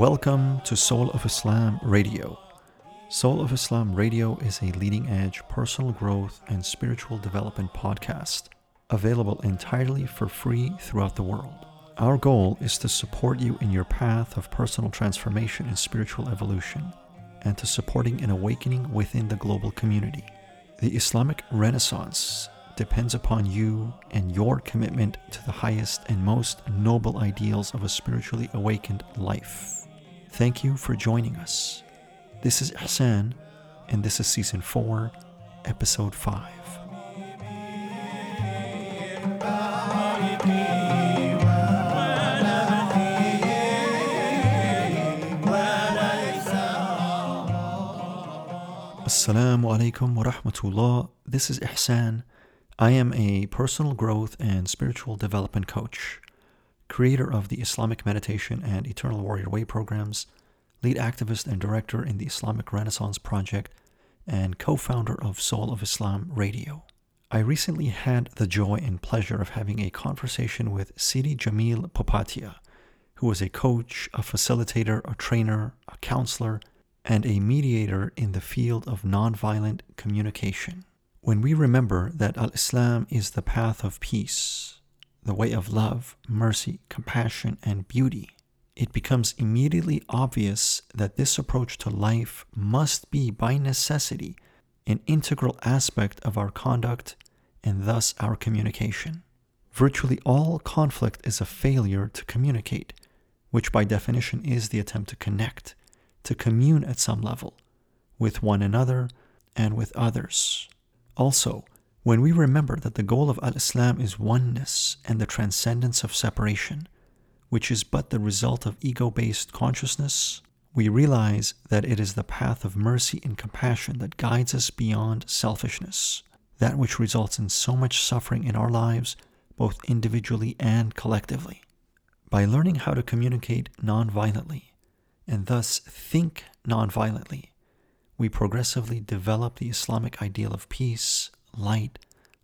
Welcome to Soul of Islam Radio. Soul of Islam Radio is a leading edge personal growth and spiritual development podcast available entirely for free throughout the world. Our goal is to support you in your path of personal transformation and spiritual evolution, and to supporting an awakening within the global community. The Islamic Renaissance depends upon you and your commitment to the highest and most noble ideals of a spiritually awakened life. Thank you for joining us. This is Ihsan, and this is Season 4, Episode 5. Assalamu alaikum wa rahmatullah. This is Ihsan. I am a personal growth and spiritual development coach, creator of the Islamic Meditation and Eternal Warrior Way programs, lead activist and director in the Islamic Renaissance Project, and co founder of Soul of Islam Radio. I recently had the joy and pleasure of having a conversation with Sidi Jamil Popatia, who is a coach, a facilitator, a trainer, a counselor, and a mediator in the field of nonviolent communication. When we remember that Al Islam is the path of peace, the way of love, mercy, compassion, and beauty, it becomes immediately obvious that this approach to life must be, by necessity, an integral aspect of our conduct and thus our communication. Virtually all conflict is a failure to communicate, which by definition is the attempt to connect to commune at some level with one another and with others. Also, when we remember that the goal of Al Islam is oneness and the transcendence of separation, which is but the result of ego based consciousness, we realize that it is the path of mercy and compassion that guides us beyond selfishness, that which results in so much suffering in our lives, both individually and collectively. By learning how to communicate non-violently, and thus think nonviolently, we progressively develop the Islamic ideal of peace, light,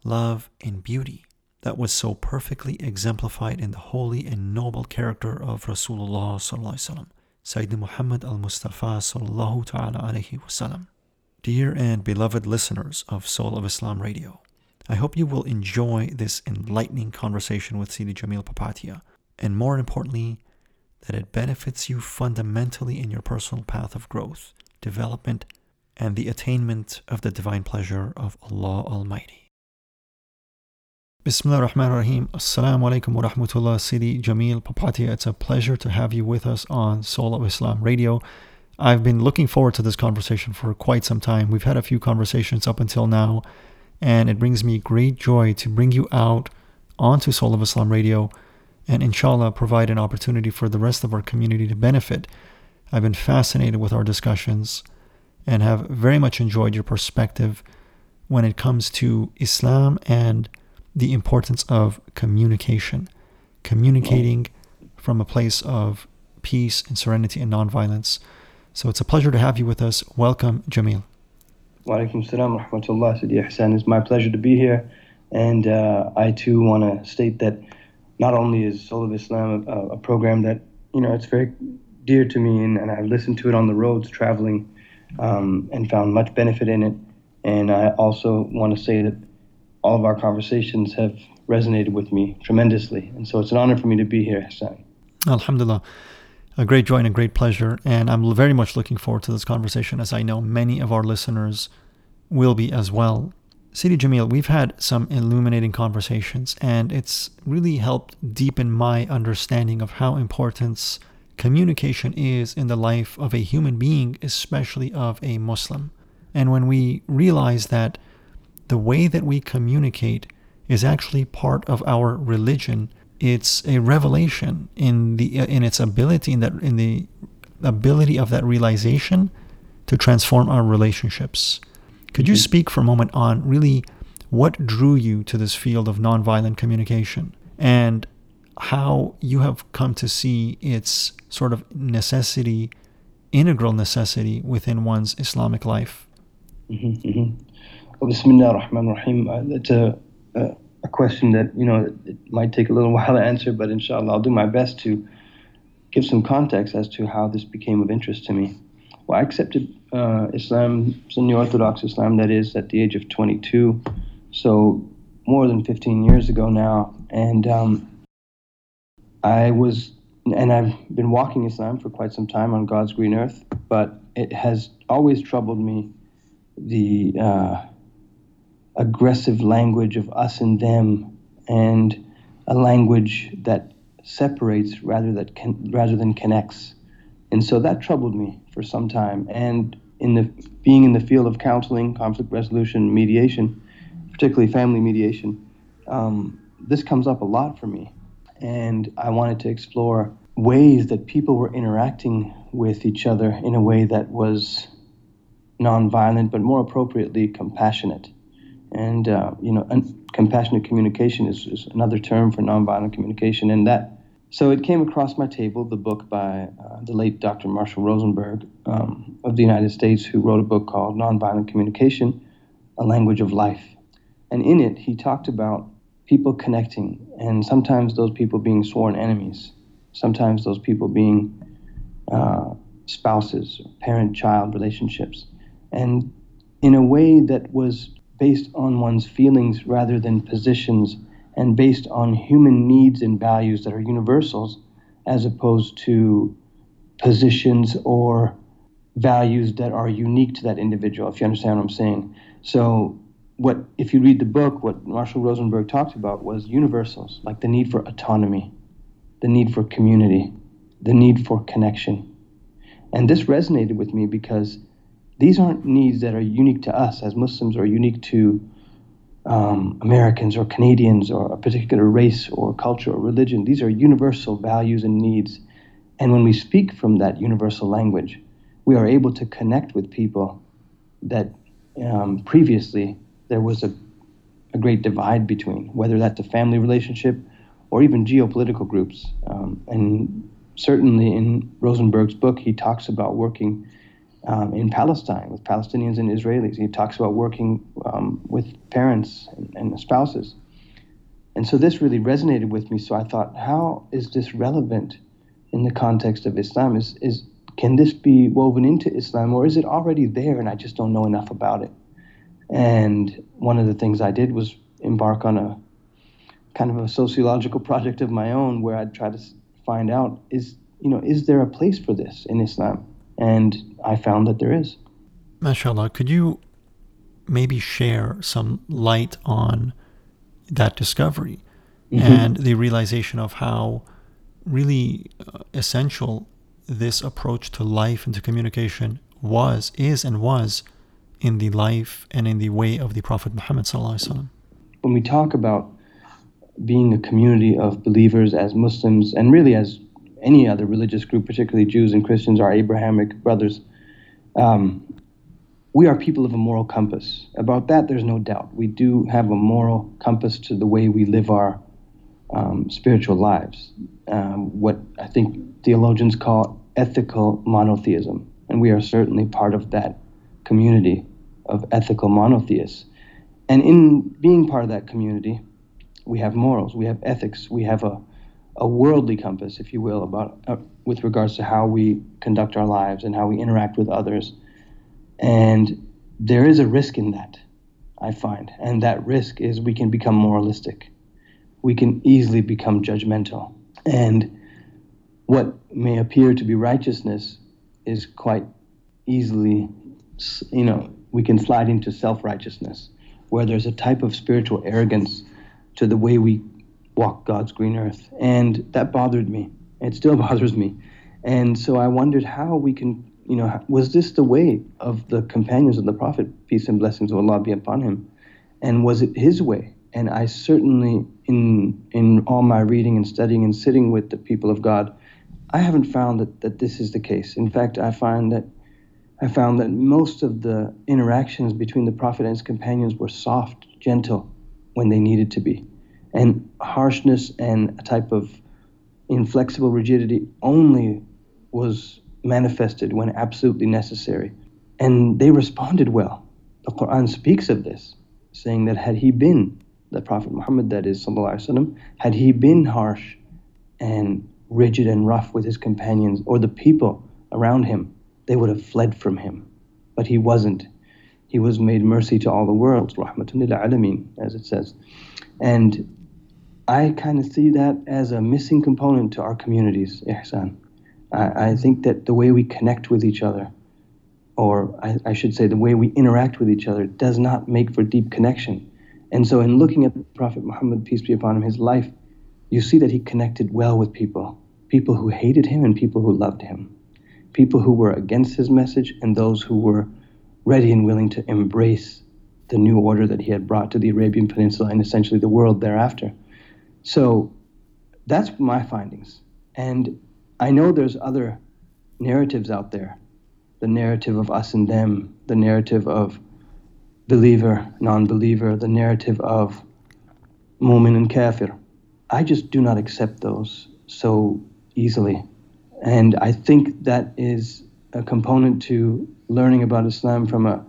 love, and beauty that was so perfectly exemplified in the holy and noble character of Rasulullah Sayyidina Muhammad al-Mustafa ta'ala wasallam. Dear and beloved listeners of Soul of Islam Radio, I hope you will enjoy this enlightening conversation with Sidi Jamil Popatia, and more importantly, that it benefits you fundamentally in your personal path of growth, development, and the attainment of the divine pleasure of Allah Almighty. Bismillah ar-Rahman ar-Rahim. Assalamu alaikum wa rahmatullah. Sidi Jamil Popatia. It's a pleasure to have you with us on Soul of Islam Radio. I've been looking forward to this conversation for quite some time. We've had a few conversations up until now, and it brings me great joy to bring you out onto Soul of Islam Radio and inshallah provide an opportunity for the rest of our community to benefit. I've been fascinated with our discussions and have very much enjoyed your perspective when it comes to Islam and the importance of communication, communicating from a place of peace and serenity and nonviolence. So it's a pleasure to have you with us. Welcome, Jamil. Wa alaikum salam rahmatullah. Sidi Ihsan. It's my pleasure to be here. And uh, I too want to state that not only is Soul of Islam a, a, program that you know it's very dear to me, and, and I listened to it on the roads traveling, um, and found much benefit in it. And I also want to say that all of our conversations have resonated with me tremendously, and so it's an honor for me to be here, Hassan. Alhamdulillah. A great joy and a great pleasure, and I'm very much looking forward to this conversation, as I know many of our listeners will be as well. Sidi Jamil, we've had some illuminating conversations, and it's really helped deepen my understanding of how important communication is in the life of a human being, especially of a Muslim. And when we realize that the way that we communicate is actually part of our religion, it's a revelation in the in its ability in that in the ability of that realization to transform our relationships. Could you mm-hmm. speak for a moment on really what drew you to this field of nonviolent communication and how you have come to see its sort of necessity, integral necessity within one's Islamic life? Mm-hmm, mm-hmm. Uh, that's a, a, a, question that, you know, it might take a little while to answer, but inshallah, I'll do my best to give some context as to how this became of interest to me. Well, I accepted uh, Islam, Sunni Orthodox Islam, that is, at the age of 22, so more than 15 years ago now. And um, I was, and I've been walking Islam for quite some time on God's green earth, but it has always troubled me the uh, aggressive language of us and them, and a language that separates rather that can, rather than connects. And so that troubled me for some time. And in the being in the field of counseling, conflict resolution, mediation, particularly family mediation, um, this comes up a lot for me. And I wanted to explore ways that people were interacting with each other in a way that was nonviolent, but more appropriately compassionate. And uh, you know, un- compassionate communication is, is, another term for nonviolent communication, and that. So it came across my table the book by uh, the late Dr. Marshall Rosenberg um, of the United States, who wrote a book called Nonviolent Communication: A Language of Life. And in it, he talked about people connecting, and sometimes those people being sworn enemies, sometimes those people being uh, spouses, parent child relationships, and in a way that was based on one's feelings rather than positions, and based on human needs and values that are universals, as opposed to positions or values that are unique to that individual, if you understand what I'm saying. So what if you read the book, what Marshall Rosenberg talked about was universals, like the need for autonomy, the need for community, the need for connection. And this resonated with me because these aren't needs that are unique to us as Muslims or unique to um, Americans or Canadians or a particular race or culture or religion. These are universal values and needs. And when we speak from that universal language, we are able to connect with people that um, previously there was a, a great divide between, whether that's a family relationship or even geopolitical groups. Um, and certainly in Rosenberg's book, he talks about working um, in Palestine with Palestinians and Israelis. He talks about working um, with parents and, and spouses. And so this really resonated with me. So I thought, how is this relevant in the context of Islam? Is, is can this be woven into Islam, or is it already there and I just don't know enough about it? And one of the things I did was embark on a kind of a sociological project of my own where I'd try to find out is you know is there a place for this in Islam? And I found that there is. MashaAllah, could you maybe share some light on that discovery mm-hmm. and the realization of how really uh, essential this approach to life and to communication was, is, and was in the life and in the way of the Prophet Muhammad. When we talk about being a community of believers as Muslims and really as any other religious group, particularly Jews and Christians, our Abrahamic brothers, um, we are people of a moral compass. About that, there's no doubt. We do have a moral compass to the way we live our um, spiritual lives. Um, what I think theologians call ethical monotheism. And we are certainly part of that community of ethical monotheists. And in being part of that community, we have morals, we have ethics, we have a, a worldly compass, if you will, about uh, with regards to how we conduct our lives and how we interact with others. And there is a risk in that, I find. And that risk is we can become moralistic. We can easily become judgmental. And what may appear to be righteousness is quite easily, you know, we can slide into self righteousness, where there's a type of spiritual arrogance to the way we walk God's green earth. And that bothered me. It still bothers me. And so I wondered how we can, you know, was this the way of the companions of the Prophet, peace and blessings of Allah be upon him? And was it his way? And I certainly, in in all my reading and studying and sitting with the people of God, I haven't found that, that this is the case. In fact, I find that I found that most of the interactions between the Prophet and his companions were soft, gentle, when they needed to be. And harshness and a type of inflexible rigidity only was manifested when absolutely necessary. And they responded well. The Quran speaks of this, saying that had he been the Prophet Muhammad, that is, وسلم, had he been harsh and rigid and rough with his companions or the people around him, they would have fled from him. But he wasn't. He was made mercy to all the worlds, rahmatun alameen, as it says. And I kind of see that as a missing component to our communities, ihsan. I, I think that the way we connect with each other, or I, I should say the way we interact with each other, does not make for deep connection. And so, in looking at Prophet Muhammad, peace be upon him, his life, you see that he connected well with people people who hated him and people who loved him, people who were against his message and those who were ready and willing to embrace the new order that he had brought to the Arabian Peninsula and essentially the world thereafter. So that's my findings. And I know there's other narratives out there the narrative of us and them, the narrative of believer, non believer, the narrative of mu'min and kafir. I just do not accept those so easily. And I think that is a component to learning about Islam from a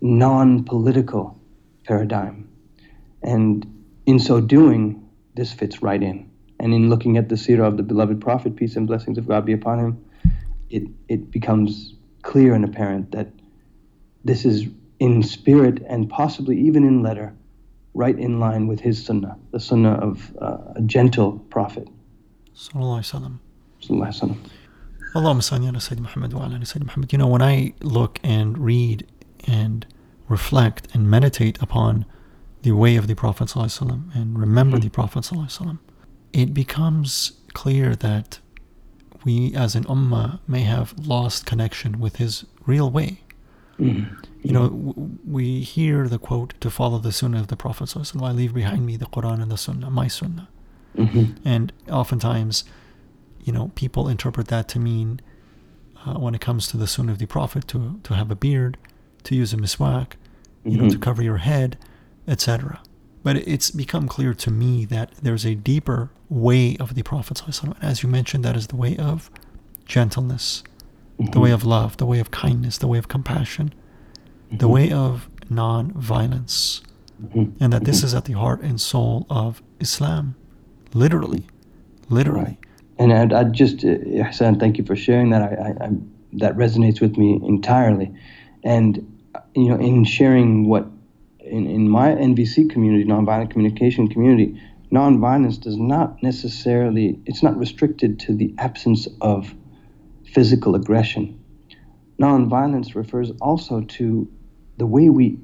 non political paradigm. And in so doing, this fits right in. And in looking at the seerah of the beloved Prophet, peace and blessings of God be upon him, it, it becomes clear and apparent that this is in spirit and possibly even in letter right in line with his sunnah, the sunnah of uh, a gentle prophet. Sallallahu Alaihi Muhammad. You know, when I look and read and reflect and meditate upon the way of the Prophet ﷺ and remember mm-hmm. the Prophet ﷺ, it becomes clear that we as an ummah may have lost connection with his real way. Mm-hmm. You know, w- we hear the quote to follow the sunnah of the Prophet ﷺ, I leave behind me the Quran and the sunnah, my sunnah. Mm-hmm. And oftentimes, you know, people interpret that to mean uh, when it comes to the sunnah of the Prophet to, to have a beard, to use a miswak, you mm-hmm. know, to mm-hmm. cover your head, etc. But it's become clear to me that there's a deeper way of the Prophet. As you mentioned, that is the way of gentleness, mm-hmm. the way of love, the way of kindness, the way of compassion, mm-hmm. the way of non violence. Mm-hmm. And that this mm-hmm. is at the heart and soul of Islam. Literally. Literally. Right. And I'd, I'd just, uh, Hassan, thank you for sharing that. I, I, I, that resonates with me entirely. And, you know, in sharing what in, in my NVC community, nonviolent communication community, nonviolence does not necessarily, it's not restricted to the absence of physical aggression. Nonviolence refers also to the way we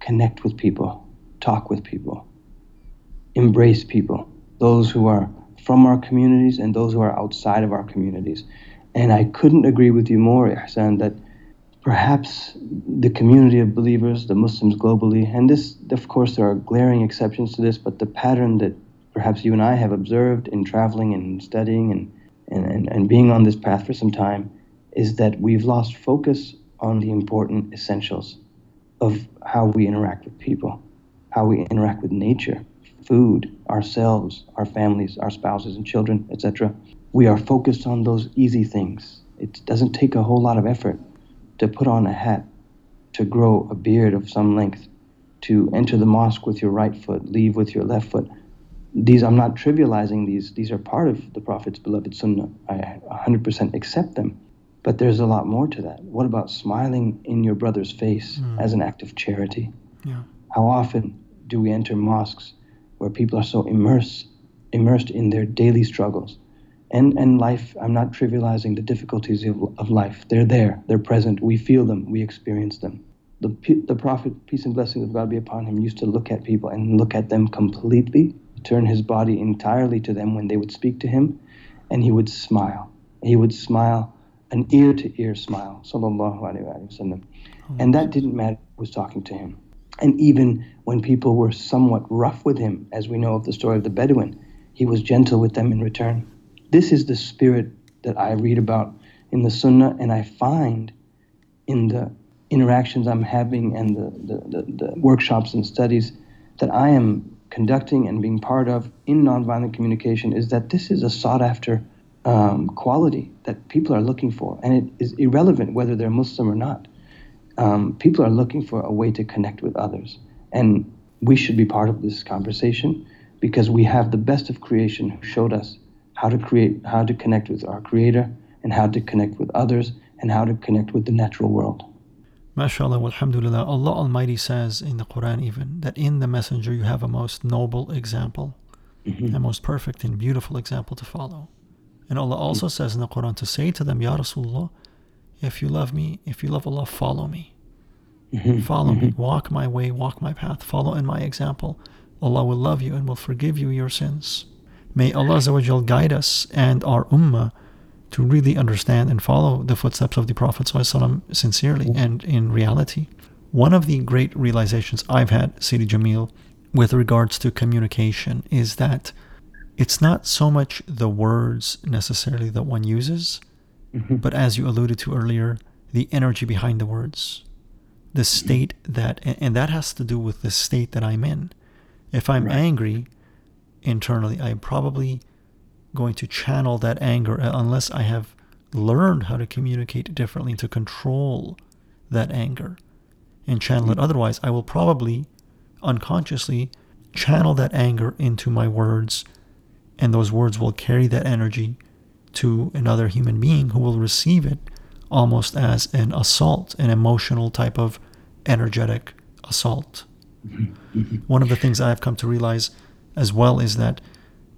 connect with people, talk with people, embrace people, those who are from our communities and those who are outside of our communities. And I couldn't agree with you more, Ihsan, that perhaps the community of believers, the Muslims globally, and this, of course, there are glaring exceptions to this, but the pattern that perhaps you and I have observed in traveling and studying and, and, and, and being on this path for some time is that we've lost focus on the important essentials of how we interact with people, how we interact with nature, food, ourselves, our families, our spouses and children, etc. We are focused on those easy things. It doesn't take a whole lot of effort to put on a hat, to grow a beard of some length, to enter the mosque with your right foot, leave with your left foot. These, I'm not trivializing these, these are part of the Prophet's beloved sunnah. I 100% accept them. But there's a lot more to that. What about smiling in your brother's face mm. as an act of charity? Yeah. How often do we enter mosques where people are so immersed, immersed in their daily struggles? and, and life, I'm not trivializing the difficulties of, of life. They're there, they're present. We feel them, we experience them. The, the Prophet, peace and blessings of God be upon him, used to look at people and look at them completely, turn his body entirely to them when they would speak to him, and he would smile. He would smile, an ear to ear smile, sallallahu alayhi wasallam. And that didn't matter who was talking to him. And even when people were somewhat rough with him, as we know of the story of the Bedouin, he was gentle with them in return. This is the spirit that I read about in the Sunnah, and I find in the interactions I'm having and the, the, the, the workshops and studies that I am conducting and being part of in nonviolent communication is that this is a sought after um, quality that people are looking for. And it is irrelevant whether they're Muslim or not. Um, people are looking for a way to connect with others. And we should be part of this conversation because we have the best of creation who showed us how to create, how to connect with our Creator, and how to connect with others, and how to connect with the natural world. MashaAllah, alhamdulillah. Allah Almighty says in the Quran even that in the messenger you have a most noble example, mm-hmm. a most perfect and beautiful example to follow. And Allah also says in the Quran to say to them, Ya Rasulullah, if you love me, if you love Allah, follow me. Mm-hmm. Follow mm-hmm. me, walk my way, walk my path, follow in my example. Allah will love you and will forgive you your sins. May Allah guide us and our ummah to really understand and follow the footsteps of the Prophet sincerely and in reality. One of the great realizations I've had, Sidi Jamil, with regards to communication is that it's not so much the words necessarily that one uses, mm-hmm. but as you alluded to earlier, the energy behind the words, the state that, and that has to do with the state that I'm in. If I'm right. angry internally, I'm probably going to channel that anger uh, unless I have learned how to communicate differently to control that anger and channel it. Mm-hmm. Otherwise, I will probably unconsciously channel that anger into my words, and those words will carry that energy to another human being who will receive it almost as an assault, an emotional type of energetic assault. Mm-hmm. One of the things I've come to realize as well is that,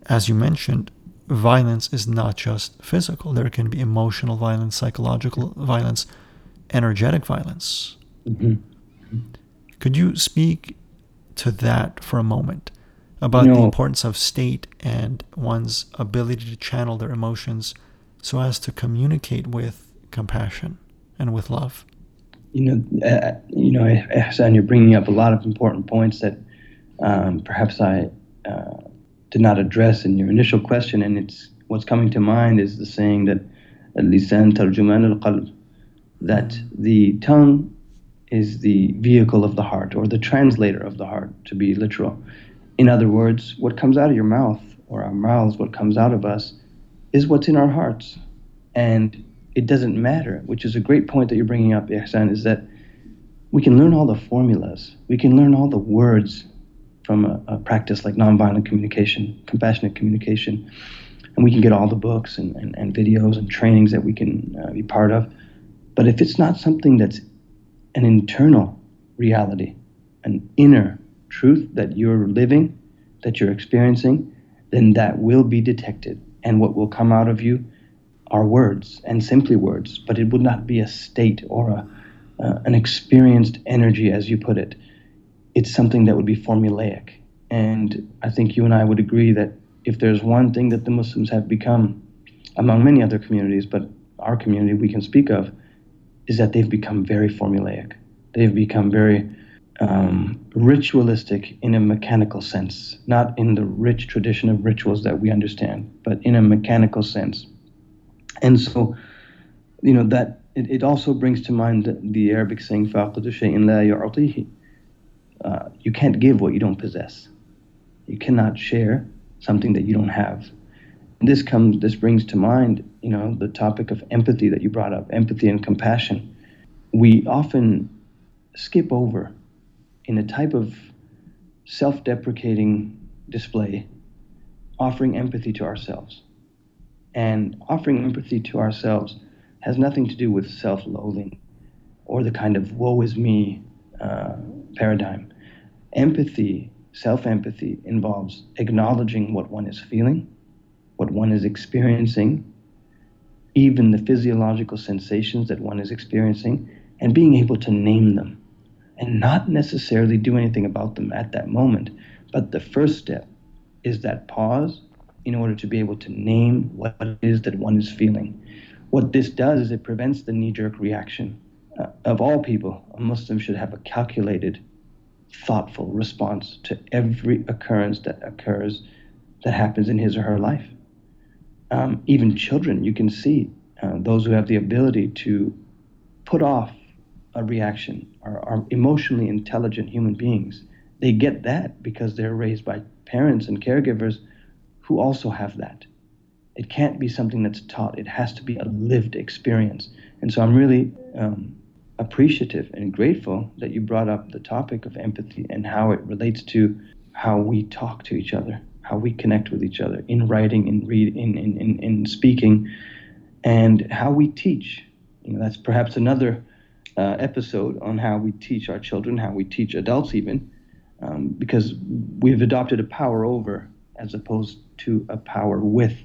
as you mentioned, violence is not just physical. There can be emotional violence, psychological violence, energetic violence. Mm-hmm. Could you speak to that for a moment about the importance of state and one's ability to channel their emotions so as to communicate with compassion and with love? You know, uh, you know, Hassan, you're bringing up a lot of important points that um, perhaps I uh, did not address in your initial question, and it's what's coming to mind is the saying that lisan tarjuman al-qalb, that the tongue is the vehicle of the heart or the translator of the heart, to be literal. In other words, what comes out of your mouth or our mouths, what comes out of us, is what's in our hearts. And it doesn't matter, which is a great point that you're bringing up, Ihsan, is that we can learn all the formulas, we can learn all the words from a, a practice like nonviolent communication, compassionate communication, and we can get all the books and, and, and videos and trainings that we can uh, be part of. But if it's not something that's an internal reality, an inner truth that you're living, that you're experiencing, then that will be detected. And what will come out of you are words and simply words, but it would not be a state or a, uh, an experienced energy, as you put it it's something that would be formulaic. And I think you and I would agree that if there's one thing that the Muslims have become, among many other communities, but our community we can speak of, is that they've become very formulaic. They've become very um, ritualistic in a mechanical sense, not in the rich tradition of rituals that we understand, but in a mechanical sense. And so, you know, that it, it also brings to mind the, the Arabic saying, فَاقُدُ شَيْءٍ لَا يُعْطِيهِ uh, you can't give what you don't possess. You cannot share something that you don't have. This comes. This brings to mind, you know, the topic of empathy that you brought up, empathy and compassion. We often skip over in a type of self-deprecating display, offering empathy to ourselves. And offering empathy to ourselves has nothing to do with self-loathing or the kind of woe is me uh, paradigm. Empathy, self empathy, involves acknowledging what one is feeling, what one is experiencing, even the physiological sensations that one is experiencing, and being able to name them and not necessarily do anything about them at that moment. But the first step is that pause in order to be able to name what it is that one is feeling. What this does is it prevents the knee jerk reaction. Uh, of all people, a Muslim should have a calculated thoughtful response to every occurrence that occurs that happens in his or her life. Um, even children, you can see uh, those who have the ability to put off a reaction are, are emotionally intelligent human beings. They get that because they're raised by parents and caregivers who also have that. It can't be something that's taught, it has to be a lived experience. And so I'm really um, appreciative and grateful that you brought up the topic of empathy and how it relates to how we talk to each other, how we connect with each other in writing, in read, in, in, in, in speaking, and how we teach. You know, that's perhaps another uh, episode on how we teach our children, how we teach adults, even, um, because we've adopted a power over as opposed to a power with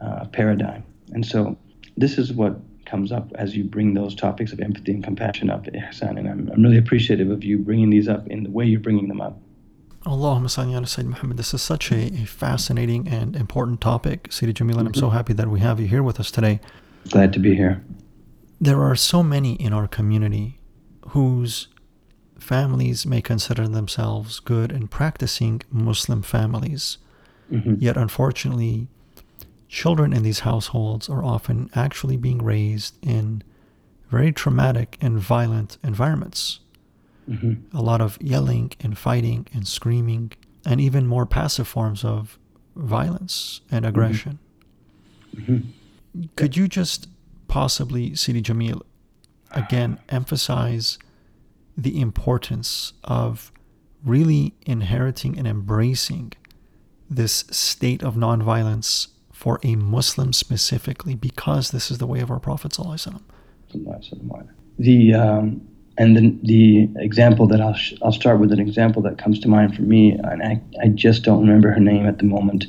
uh, paradigm. And so, this is what comes up as you bring those topics of empathy and compassion up, Ihsan. And I'm, I'm really appreciative of you bringing these up in the way you're bringing them up. Allahumma salli ala Sayyid Muhammad. This is such a, a, fascinating and important topic, Sidi Jamil, and I'm so mm-hmm. happy that we have you here with us today. Glad to be here. There are so many in our community whose families may consider themselves good and practicing Muslim families. Mm-hmm. Yet, unfortunately, children in these households are often actually being raised in very traumatic and violent environments. Mm-hmm. A lot of yelling and fighting and screaming, and even more passive forms of violence and mm-hmm. aggression. Mm-hmm. Could you just possibly, Sidi Jamil, again emphasize the importance of really inheriting and embracing this state of nonviolence for a Muslim specifically, because this is the way of our Prophet. The um, and the, the example that I'll, sh- I'll start with an example that comes to mind for me, and I, I just don't remember her name at the moment,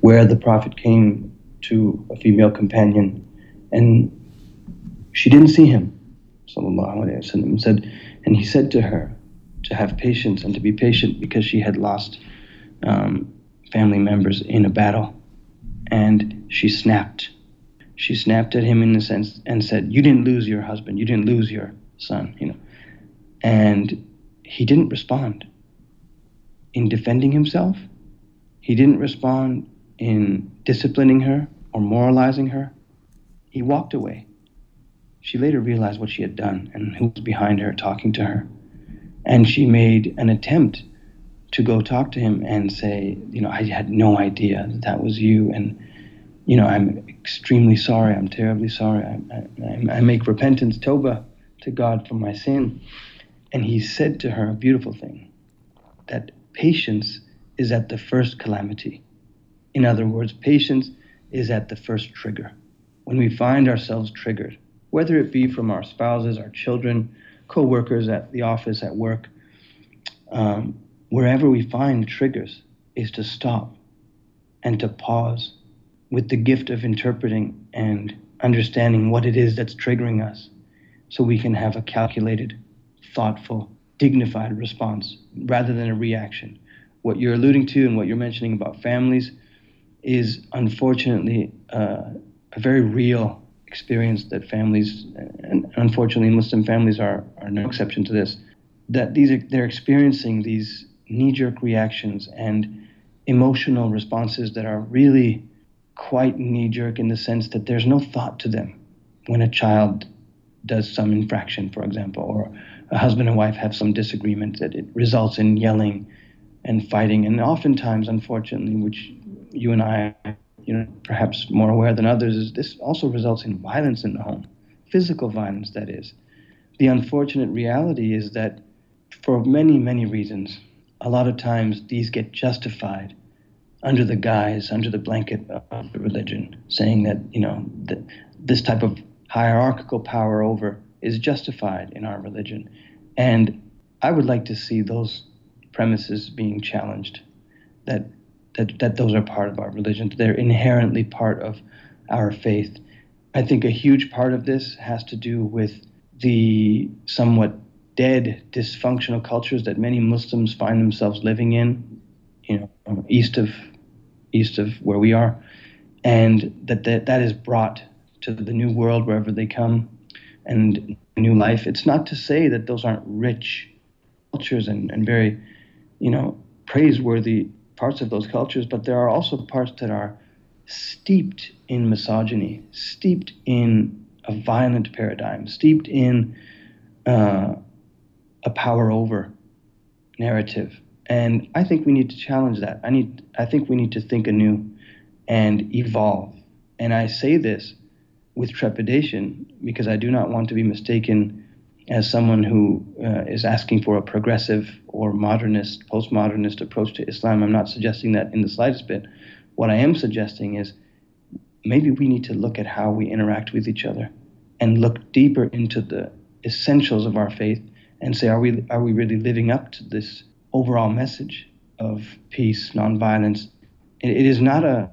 where the Prophet came to a female companion and she didn't see him, and said, and he said to her to have patience and to be patient because she had lost um, family members in a battle, and she snapped. She snapped at him in the sense and said, "You didn't lose your husband. You didn't lose your son." You know, and he didn't respond in defending himself. He didn't respond in disciplining her or moralizing her. He walked away. She later realized what she had done and who was behind her talking to her. And she made an attempt to go talk to him and say, you know, I had no idea that that was you. And, you know, I'm extremely sorry. I'm terribly sorry. I, I, I make repentance, Toba, to God for my sin. And he said to her a beautiful thing that patience is at the first calamity. In other words, patience is at the first trigger. When we find ourselves triggered, whether it be from our spouses, our children, co workers at the office, at work, um, wherever we find triggers, is to stop and to pause with the gift of interpreting and understanding what it is that's triggering us so we can have a calculated, thoughtful, dignified response rather than a reaction. What you're alluding to and what you're mentioning about families is unfortunately uh, a very real experience that families, and unfortunately Muslim families are, are no exception to this, that these are, they're experiencing these knee-jerk reactions and emotional responses that are really quite knee-jerk in the sense that there's no thought to them when a child does some infraction, for example, or a husband and wife have some disagreement that it results in yelling and fighting, and oftentimes, unfortunately, which you and I you know, perhaps more aware than others, is this also results in violence in the home, physical violence, that is. The unfortunate reality is that for many, many reasons, a lot of times these get justified under the guise, under the blanket of the religion, saying that, you know, that this type of hierarchical power over is justified in our religion. And I would like to see those premises being challenged that that, that those are part of our religion. They're inherently part of our faith. I think a huge part of this has to do with the somewhat dead, dysfunctional cultures that many Muslims find themselves living in, you know, east of east of where we are, and that that, that is brought to the new world wherever they come, and new life. It's not to say that those aren't rich cultures and, and very, you know, praiseworthy parts of those cultures, but there are also parts that are steeped in misogyny, steeped in a violent paradigm, steeped in uh, a power over narrative. And I think we need to challenge that. I need I think we need to think anew and evolve. And I say this with trepidation because I do not want to be mistaken as someone who uh, is asking for a progressive or modernist, postmodernist approach to Islam. I'm not suggesting that in the slightest bit. What I am suggesting is maybe we need to look at how we interact with each other and look deeper into the essentials of our faith and say, are we, are we really living up to this overall message of peace, nonviolence? it, it is not a,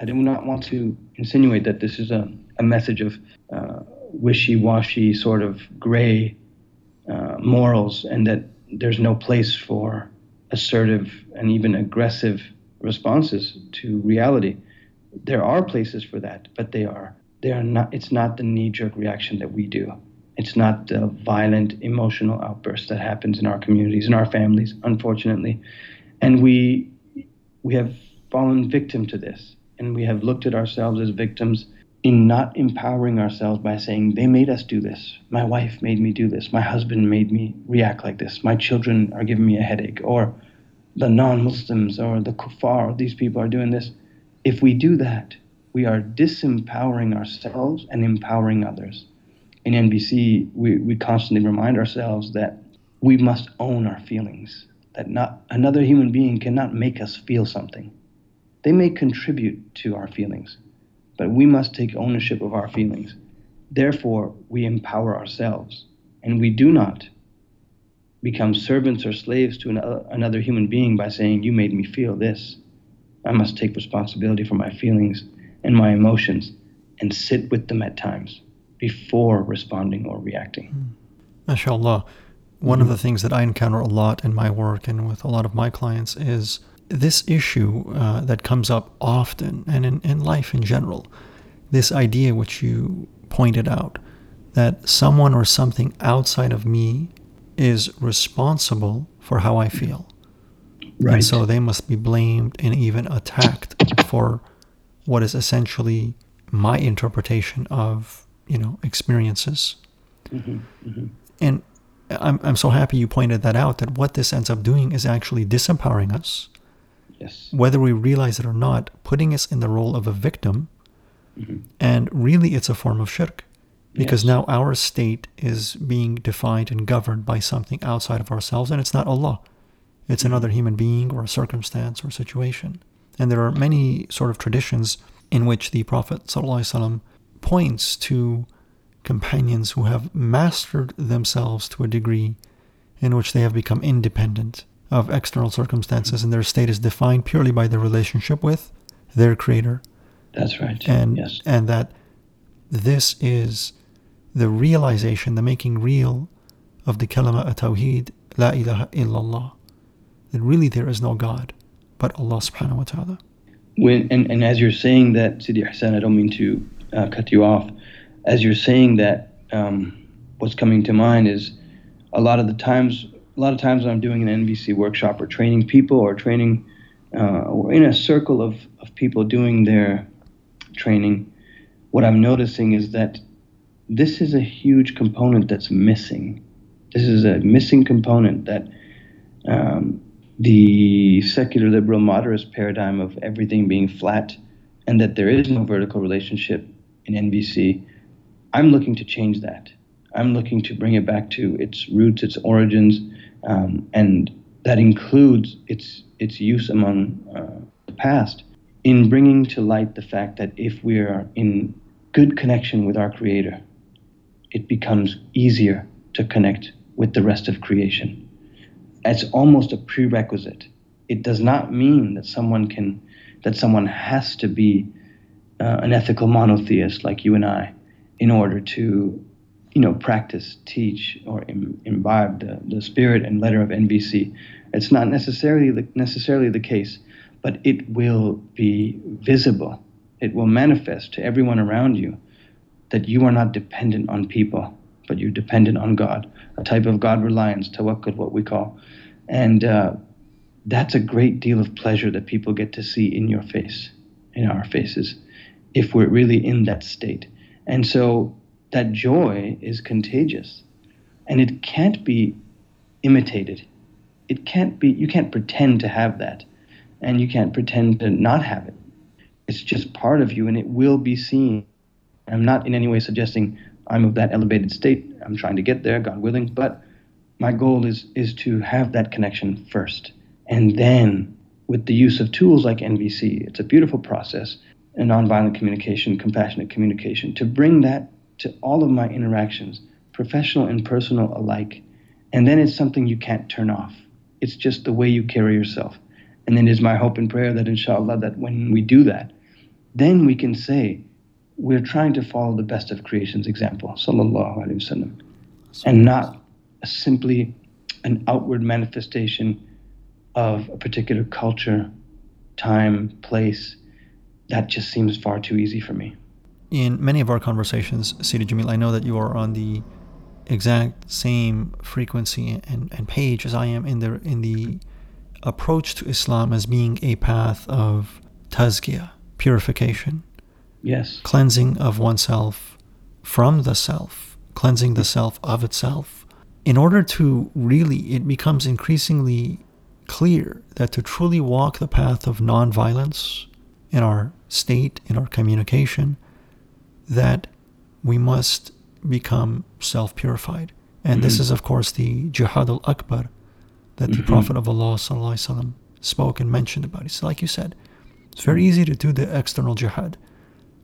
I do not want to insinuate that this is a, a message of uh, wishy washy, sort of gray uh, morals, and that there's no place for assertive and even aggressive responses to reality. There are places for that, but they are they are not. It's not the knee-jerk reaction that we do. It's not the violent emotional outburst that happens in our communities, in our families, unfortunately, and we we have fallen victim to this, and we have looked at ourselves as victims in not empowering ourselves by saying, They made us do this. My wife made me do this. My husband made me react like this. My children are giving me a headache. Or the non Muslims or the kuffar, these people are doing this. If we do that, we are disempowering ourselves and empowering others. In NVC, we, we constantly remind ourselves that we must own our feelings, that not another human being cannot make us feel something. They may contribute to our feelings, but we must take ownership of our feelings. Therefore, we empower ourselves, and we do not become servants or slaves to an, another human being by saying, You made me feel this. I must take responsibility for my feelings and my emotions and sit with them at times before responding or reacting. MashaAllah. One mm-hmm. of the things that I encounter a lot in my work and with a lot of my clients is this issue uh, that comes up often and in, in life in general, this idea which you pointed out that someone or something outside of me is responsible for how I feel. Right. And so they must be blamed and even attacked for what is essentially my interpretation of, you know, experiences. Mm-hmm, mm-hmm. And I'm, I'm so happy you pointed that out that what this ends up doing is actually disempowering us Yes. Whether we realize it or not, putting us in the role of a victim. Mm-hmm. And really, it's a form of shirk because yes. now our state is being defined and governed by something outside of ourselves, and it's not Allah. It's mm-hmm. another human being or a circumstance or situation. And there are many sort of traditions in which the Prophet ﷺ points to companions who have mastered themselves to a degree in which they have become independent of external circumstances, and their state is defined purely by their relationship with their creator. That's right. And yes. and that this is the realization, the making real of the kalima at-tawheed, la ilaha illallah. That really there is no God but Allah subhanahu wa ta'ala. When, and, and as you're saying that, Sidi Hassan, I don't mean to uh, cut you off. As you're saying that, um, what's coming to mind is a lot of the times a lot of times when I'm doing an NVC workshop or training people or training uh, or in a circle of, of people doing their training, what I'm noticing is that this is a huge component that's missing. This is a missing component that um, the secular liberal moderate paradigm of everything being flat and that there is no vertical relationship in NVC. I'm looking to change that. I'm looking to bring it back to its roots, its origins, um, and that includes its its use among uh, the past in bringing to light the fact that if we are in good connection with our Creator, it becomes easier to connect with the rest of creation. It's almost a prerequisite. It does not mean that someone can that someone has to be uh, an ethical monotheist like you and I in order to you know, practice, teach, or Im- imbibe the, the spirit and letter of NVC. It's not necessarily the, necessarily the case, but it will be visible. It will manifest to everyone around you that you are not dependent on people, but you're dependent on God, a type of God reliance, tawakkul, what we call. And uh, that's a great deal of pleasure that people get to see in your face, in our faces, if we're really in that state. And so that joy is contagious and it can't be imitated. It can't be, you can't pretend to have that and you can't pretend to not have it. It's just part of you and it will be seen. I'm not in any way suggesting I'm of that elevated state. I'm trying to get there, God willing. But my goal is is to have that connection first, and then with the use of tools like NVC, it's a beautiful process, and nonviolent communication, compassionate communication, to bring that to all of my interactions, professional and personal alike. And then it's something you can't turn off. It's just the way you carry yourself. And then it's my hope and prayer that inshallah that when we do that, then we can say we're trying to follow the best of creation's example, sallallahu alaihi wasallam, and not simply an outward manifestation of a particular culture, time, place. That just seems far too easy for me. In many of our conversations, Sidi Jamil, I know that you are on the exact same frequency and, and page as I am in the in the approach to Islam as being a path of tazkiyah, purification. Yes. Cleansing of oneself from the self, cleansing the self of itself. In order to really, it becomes increasingly clear that to truly walk the path of nonviolence in our state, in our communication, that we must become self purified. And mm-hmm. this is, of course, the jihad al akbar that mm-hmm. the Prophet of Allah وسلم, spoke and mentioned about. It's like you said, it's very easy to do the external jihad,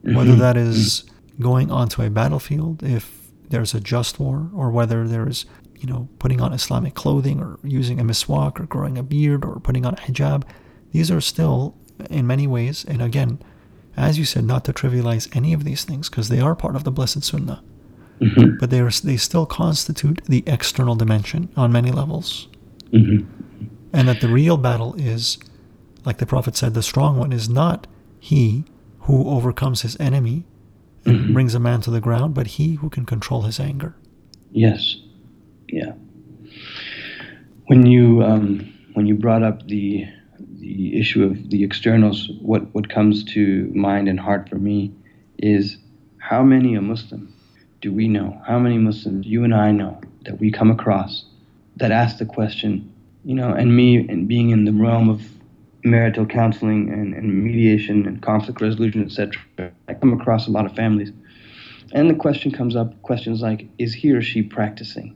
mm-hmm. whether that is going onto a battlefield if there's a just war, or whether there's you know putting on Islamic clothing, or using a miswak, or growing a beard, or putting on a hijab. These are still, in many ways, and again, as you said, not to trivialize any of these things because they are part of the blessed sunnah. Mm-hmm. But they are they still constitute the external dimension on many levels. Mm-hmm. And that the real battle is, like the Prophet said, the strong one is not he who overcomes his enemy and mm-hmm. brings a man to the ground, but he who can control his anger. Yes. Yeah. When you um, when you brought up the the issue of the externals, what what comes to mind and heart for me is how many a Muslim do we know? How many Muslims you and I know that we come across that ask the question, you know, and me and being in the realm of marital counseling and, and mediation and conflict resolution, etc. I come across a lot of families. And the question comes up questions like, is he or she practicing?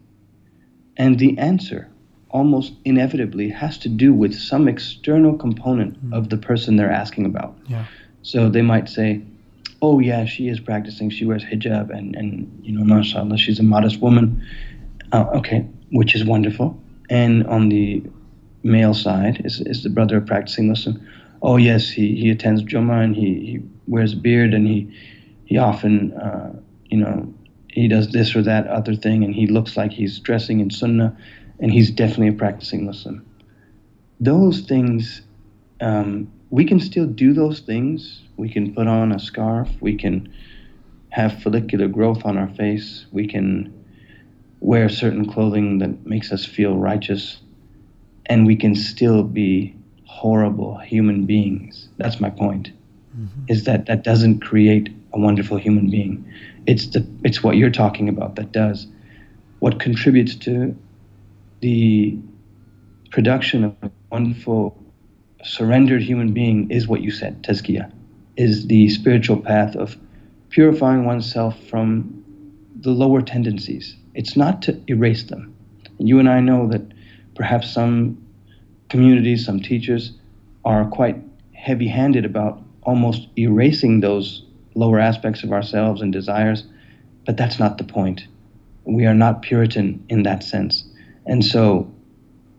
And the answer almost inevitably has to do with some external component mm-hmm. of the person they're asking about. Yeah. So they might say, oh yeah, she is practicing. She wears hijab, and and you know, mashallah, she's a modest woman. Uh, okay, which is wonderful. And on the male side is is the brother a practicing Muslim. Oh yes, he, he attends Jummah and he, he wears a beard and he he often uh, you know he does this or that other thing and he looks like he's dressing in Sunnah and he's definitely a practicing Muslim. Those things um, we can still do those things. We can put on a scarf. We can have follicular growth on our face. We can wear certain clothing that makes us feel righteous. And we can still be horrible human beings. That's my point. Mm-hmm. Is that that doesn't create a wonderful human being. It's the it's what you're talking about that does. What contributes to the production of a wonderful surrendered human being is what you said, tazkiyah, is the spiritual path of purifying oneself from the lower tendencies. It's not to erase them. You and I know that perhaps some communities, some teachers are quite heavy handed about almost erasing those lower aspects of ourselves and desires, but that's not the point. We are not Puritan in that sense. And so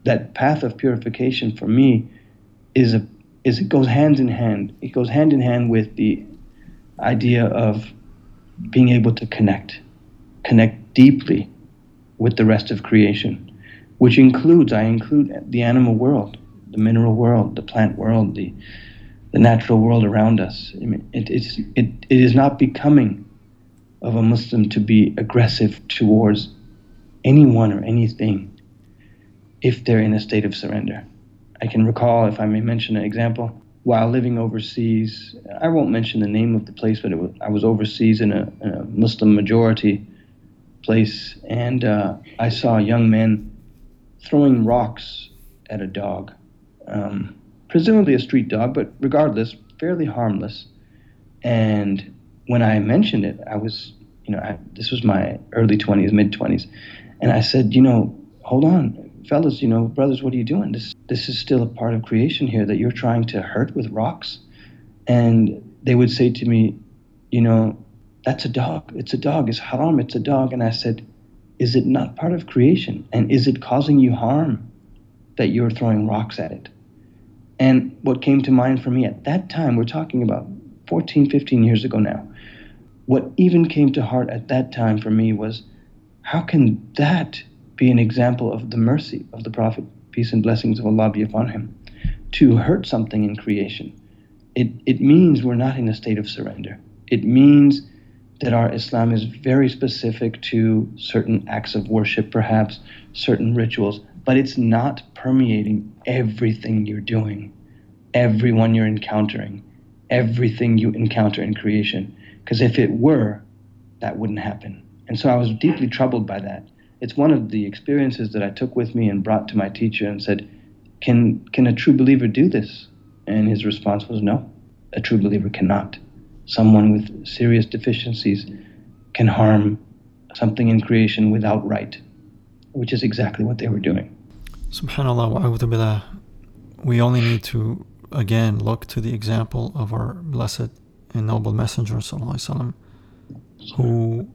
that path of purification for me is a is it goes hand in hand. It goes hand in hand with the idea of being able to connect, connect deeply with the rest of creation, which includes I include the animal world, the mineral world, the plant world, the the natural world around us. I mean, it, it's, it, it is not becoming of a Muslim to be aggressive towards anyone or anything if they're in a state of surrender. I can recall, if I may mention an example, while living overseas, I won't mention the name of the place, but was, I was overseas in a, a, Muslim majority place, and uh, I saw a young man throwing rocks at a dog, um, presumably a street dog, but regardless, fairly harmless. And when I mentioned it, I was you know, I, this was my early 20s, mid 20s. And I said, you know, hold on, fellas, you know, brothers, what are you doing? This, this is still a part of creation here that you're trying to hurt with rocks. And they would say to me, you know, that's a dog. It's a dog. It's haram. It's a dog. And I said, is it not part of creation? And is it causing you harm that you're throwing rocks at it? And what came to mind for me at that time, we're talking about 14, 15 years ago now, what even came to heart at that time for me was how can that be an example of the mercy of the Prophet, peace and blessings of Allah be upon him, to hurt something in creation? It, it means we're not in a state of surrender. It means that our Islam is very specific to certain acts of worship, perhaps certain rituals, but it's not permeating everything you're doing, everyone you're encountering, everything you encounter in creation. Because if it were, that wouldn't happen. And so I was deeply troubled by that it's one of the experiences that I took with me and brought to my teacher and said, "Can can a true believer do this?" And his response was, "No, a true believer cannot. Someone with serious deficiencies can harm something in creation without right, which is exactly what they were doing." Subhanallah wa billah. We only need to again look to the example of our blessed and noble messenger sallallahu alaihi wasallam who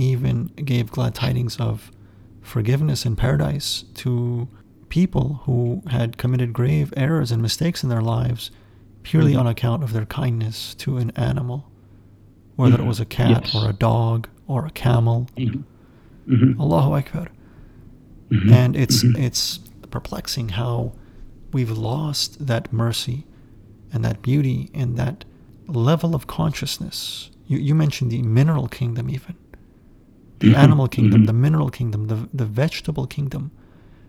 even gave glad tidings of forgiveness in paradise to people who had committed grave errors and mistakes in their lives purely mm-hmm. on account of their kindness to an animal, whether mm-hmm. it was a cat yes. or a dog or a camel. Mm-hmm. mm-hmm. Allahu Akbar. Mm-hmm. And it's mm-hmm. it's perplexing how we've lost that mercy and that beauty and that level of consciousness. You, you mentioned the mineral kingdom, even the animal kingdom, the mineral kingdom, the, the vegetable kingdom.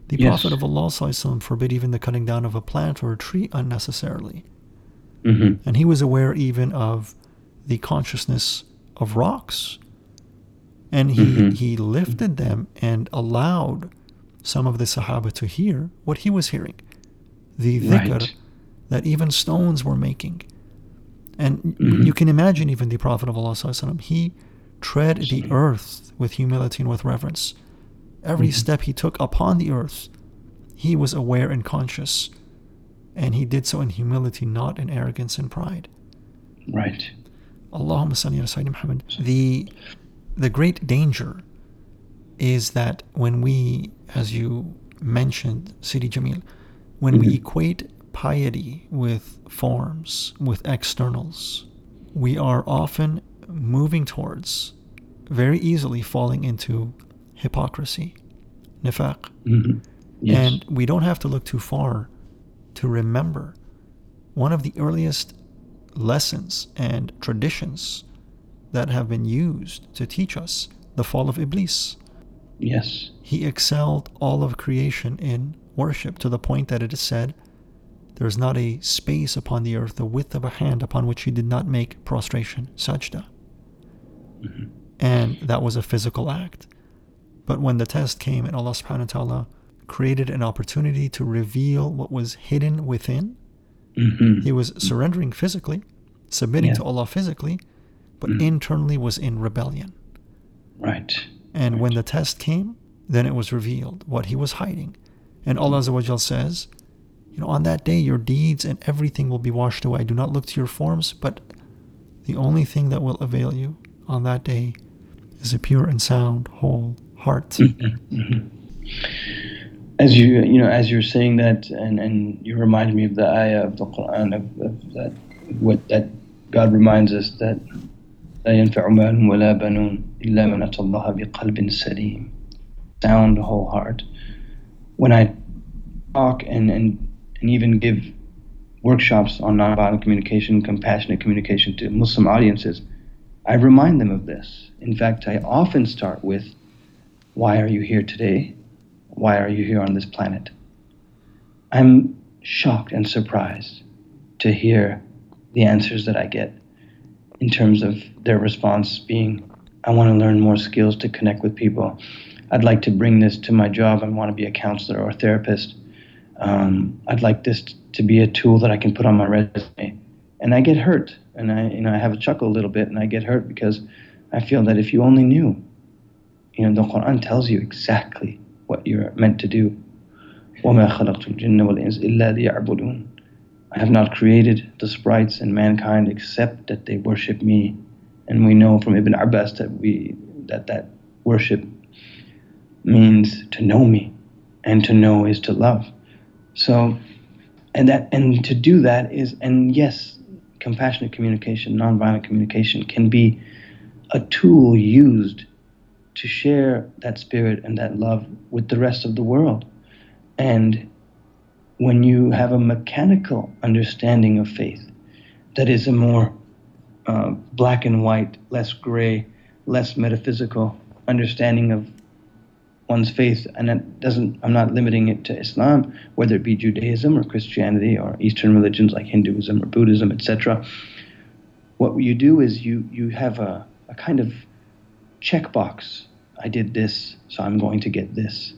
The yes. Prophet of Allah forbid even the cutting down of a plant or a tree unnecessarily. Mm-hmm. And he was aware even of the consciousness of rocks. And he, mm-hmm. he lifted them and allowed some of the Sahaba to hear what he was hearing the dhikr right. that even stones were making. And mm-hmm. you can imagine even the Prophet of Allah, he tread the earth with humility and with reverence. Every mm-hmm. step he took upon the earth, he was aware and conscious and he did so in humility, not in arrogance and pride. Right. Allahumma salli ala Sayyidina Muhammad. The, the great danger is that when we, as you mentioned, Sidi Jamil, when mm-hmm. we equate piety with forms, with externals, we are often moving towards very easily falling into hypocrisy, nifaq. Mm-hmm. Yes. And we don't have to look too far to remember one of the earliest lessons and traditions that have been used to teach us the fall of Iblis. Yes. He excelled all of creation in worship to the point that it is said, There is not a space upon the earth the width of a hand upon which he did not make prostration, sajda. Mm-hmm. And that was a physical act. But when the test came and Allah subhanahu wa ta'ala created an opportunity to reveal what was hidden within. Mm-hmm. He was surrendering physically, submitting yeah. to Allah physically, but mm. internally was in rebellion. Right. And right. when the test came, then it was revealed what he was hiding. And Allah says, you know, on that day your deeds and everything will be washed away. Do not look to your forms, but the only thing that will avail you on that day is a pure and sound, whole heart. Mm-hmm. Mm-hmm as you you know as you're saying that and and you remind me of the ayah of the Quran of, of that what that God reminds us that لا ينفع مال ولا بنون إلا من أتى الله بقلب سليم sound whole heart when I talk and and and even give workshops on nonviolent communication compassionate communication to Muslim audiences I remind them of this in fact I often start with why are you here today why are you here on this planet? I'm shocked and surprised to hear the answers that I get in terms of their response being, I want to learn more skills to connect with people. I'd like to bring this to my job. I want to be a counselor or a therapist. Um, I'd like this to be a tool that I can put on my resume. And I get hurt, and I, you know, I have a chuckle a little bit, and I get hurt because I feel that if you only knew, you know, the Quran tells you exactly what you're meant to do. I have not created the sprites and mankind except that they worship me, and we know from Ibn Abbas that we that that worship means to know me, and to know is to love. So, and that and to do that is and yes, compassionate communication, nonviolent communication can be a tool used to share that spirit and that love with the rest of the world. And when you have a mechanical understanding of faith that is a more uh, black and white, less gray, less metaphysical understanding of one's faith, and it doesn't. I'm not limiting it to Islam, whether it be Judaism or Christianity or Eastern religions like Hinduism or Buddhism, etc. What you do is you you have a, a kind of checkbox. I did this, so I'm going to get this.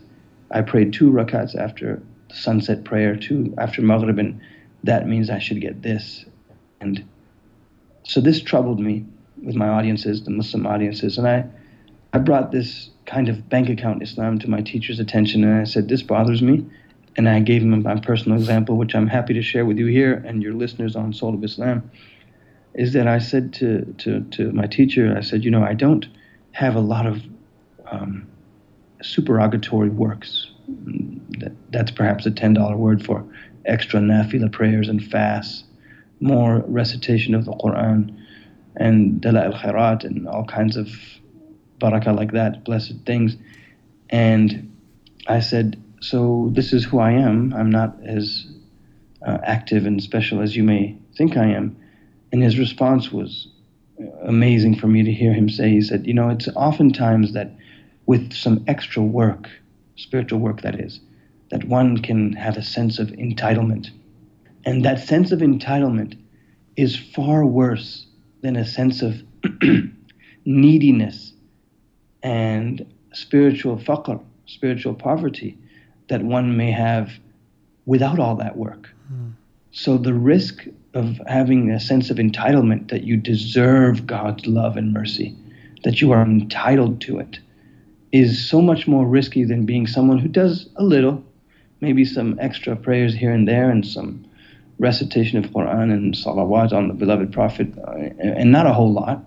I prayed two rakats after the sunset prayer, two after Maghrib, and that means I should get this. And so this troubled me with my audiences, the Muslim audiences, and I, I brought this kind of bank account Islam to my teacher's attention, and I said, This bothers me. And I gave him my personal example, which I'm happy to share with you here and your listeners on Soul of Islam, is that I said to, to, to my teacher, I said, You know, I don't have a lot of um, supererogatory works. That, that's perhaps a $10 word for extra nafila prayers and fasts, more recitation of the Quran and Dala al Khairat and all kinds of barakah like that, blessed things. And I said, So this is who I am. I'm not as uh, active and special as you may think I am. And his response was amazing for me to hear him say. He said, You know, it's oftentimes that with some extra work, spiritual work that is, that one can have a sense of entitlement. And that sense of entitlement is far worse than a sense of neediness and spiritual faqr, spiritual poverty that one may have without all that work. Mm. So the risk of having a sense of entitlement that you deserve God's love and mercy, that you are entitled to it, is so much more risky than being someone who does a little, maybe some extra prayers here and there and some recitation of Quran and salawat on the beloved Prophet, uh, and not a whole lot.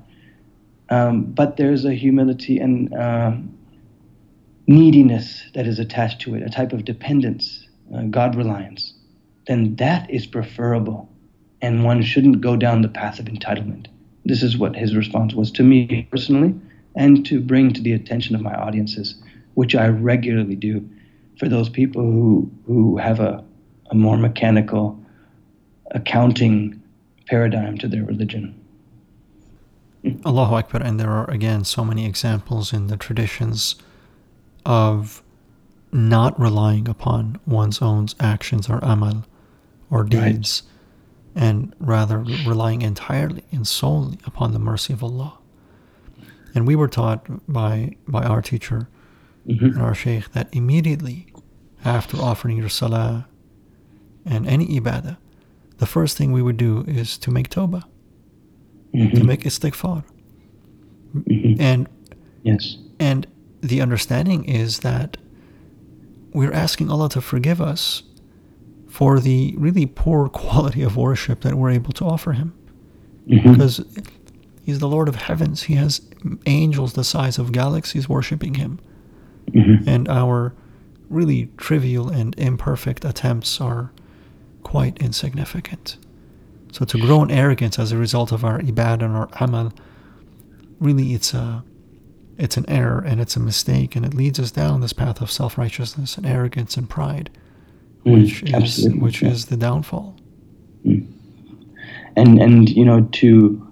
Um, but there's a humility and uh, neediness that is attached to it, a type of dependence, uh, God reliance. Then that is preferable, and one shouldn't go down the path of entitlement. This is what his response was to me personally, and to bring to the attention of my audiences, which I regularly do for those people who who have a, a more mechanical accounting paradigm to their religion. Allahu Akbar. And there are, again, so many examples in the traditions of not relying upon one's own actions or amal or deeds, right. and rather relying entirely and solely upon the mercy of Allah. And we were taught by, by our teacher mm-hmm. and our sheikh that immediately after offering your salah and any ibadah, the first thing we would do is to make tawbah mm-hmm. to make istighfar. Mm-hmm. And yes, and the understanding is that we're asking Allah to forgive us for the really poor quality of worship that we're able to offer Him, mm-hmm. because He's the Lord of heavens. He has angels the size of galaxies worshiping Him, mm-hmm. and our really trivial and imperfect attempts are quite insignificant. So to grow in arrogance as a result of our ibad and our amal, really it's a it's an error and it's a mistake and it leads us down this path of self-righteousness and arrogance and pride, mm, which is which yeah. is the downfall. Mm. And and you know to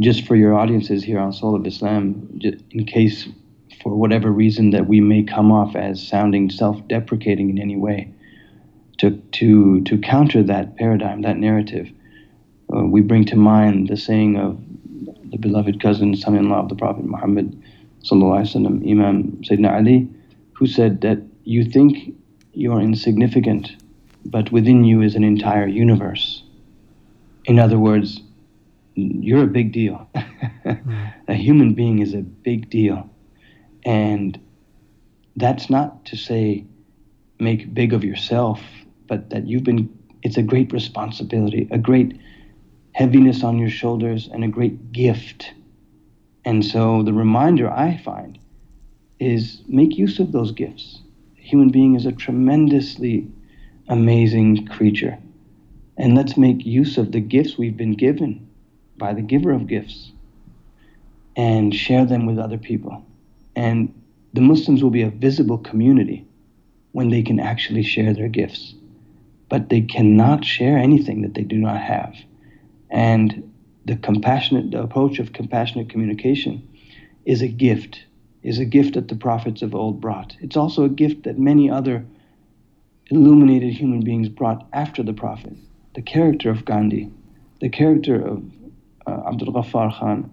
just for your audiences here on Soul of Islam, in case for whatever reason that we may come off as sounding self-deprecating in any way, to to to counter that paradigm, that narrative, uh, we bring to mind the saying of the beloved cousin, son-in-law of the Prophet Muhammad, وسلم, Imam Sayyidina Ali, who said that you think you are insignificant, but within you is an entire universe. In other words, you're a big deal. mm. A human being is a big deal. And that's not to say make big of yourself, but that you've been, it's a great responsibility, a great heaviness on your shoulders, and a great gift. And so the reminder I find is make use of those gifts. A human being is a tremendously amazing creature. And let's make use of the gifts we've been given by the giver of gifts and share them with other people. And the Muslims will be a visible community when they can actually share their gifts. But they cannot share anything that they do not have. And the compassionate the approach of compassionate communication is a gift, is a gift that the prophets of old brought. It's also a gift that many other illuminated human beings brought after the prophet. The character of Gandhi, the character of uh, Abdul Ghaffar Khan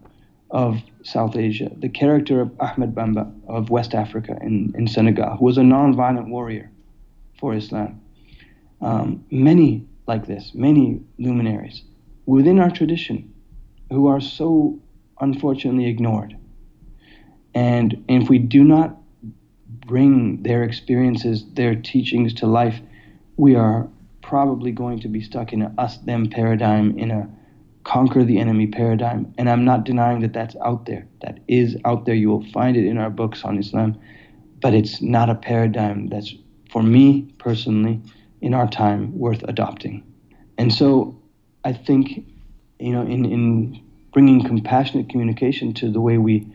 of South Asia, the character of Ahmed Bamba of West Africa in, in Senegal, who was a non-violent warrior for Islam. Um, many like this, many luminaries within our tradition who are so unfortunately ignored. And if we do not bring their experiences, their teachings to life, we are probably going to be stuck in a us them paradigm, in a conquer the enemy paradigm. And I'm not denying that that's out there. That is out there. You will find it in our books on Islam. But it's not a paradigm that's, for me personally, in our time, worth adopting. And so I think, you know, in, in bringing compassionate communication to the way we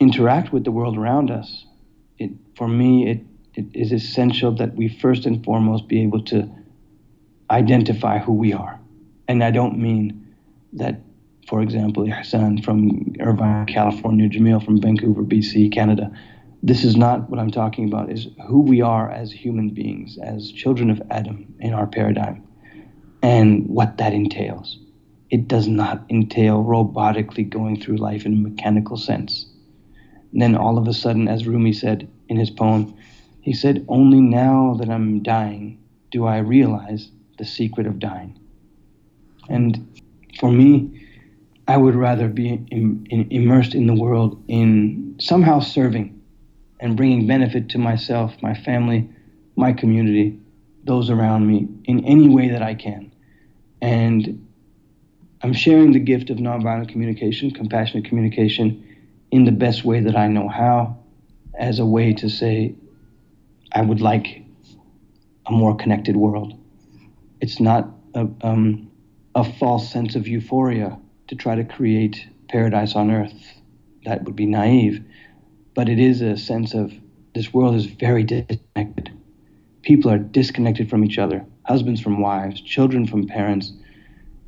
interact with the world around us, it, for me, it, it is essential that we first and foremost be able to identify who we are and I don't mean that, for example, Ihsan from Irvine, California, Jamil from Vancouver, BC, Canada. This is not what I'm talking about, is who we are as human beings, as children of Adam in our paradigm, and what that entails. It does not entail robotically going through life in a mechanical sense. And then all of a sudden, as Rumi said in his poem, he said, Only now that I'm dying do I realize the secret of dying. And for me, I would rather be in, in, immersed in the world in somehow serving and bringing benefit to myself, my family, my community, those around me in any way that I can. And I'm sharing the gift of nonviolent communication, compassionate communication, in the best way that I know how, as a way to say, I would like a more connected world. It's not a, um, a false sense of euphoria to try to create paradise on earth. That would be naive. But it is a sense of this world is very disconnected. People are disconnected from each other husbands from wives, children from parents,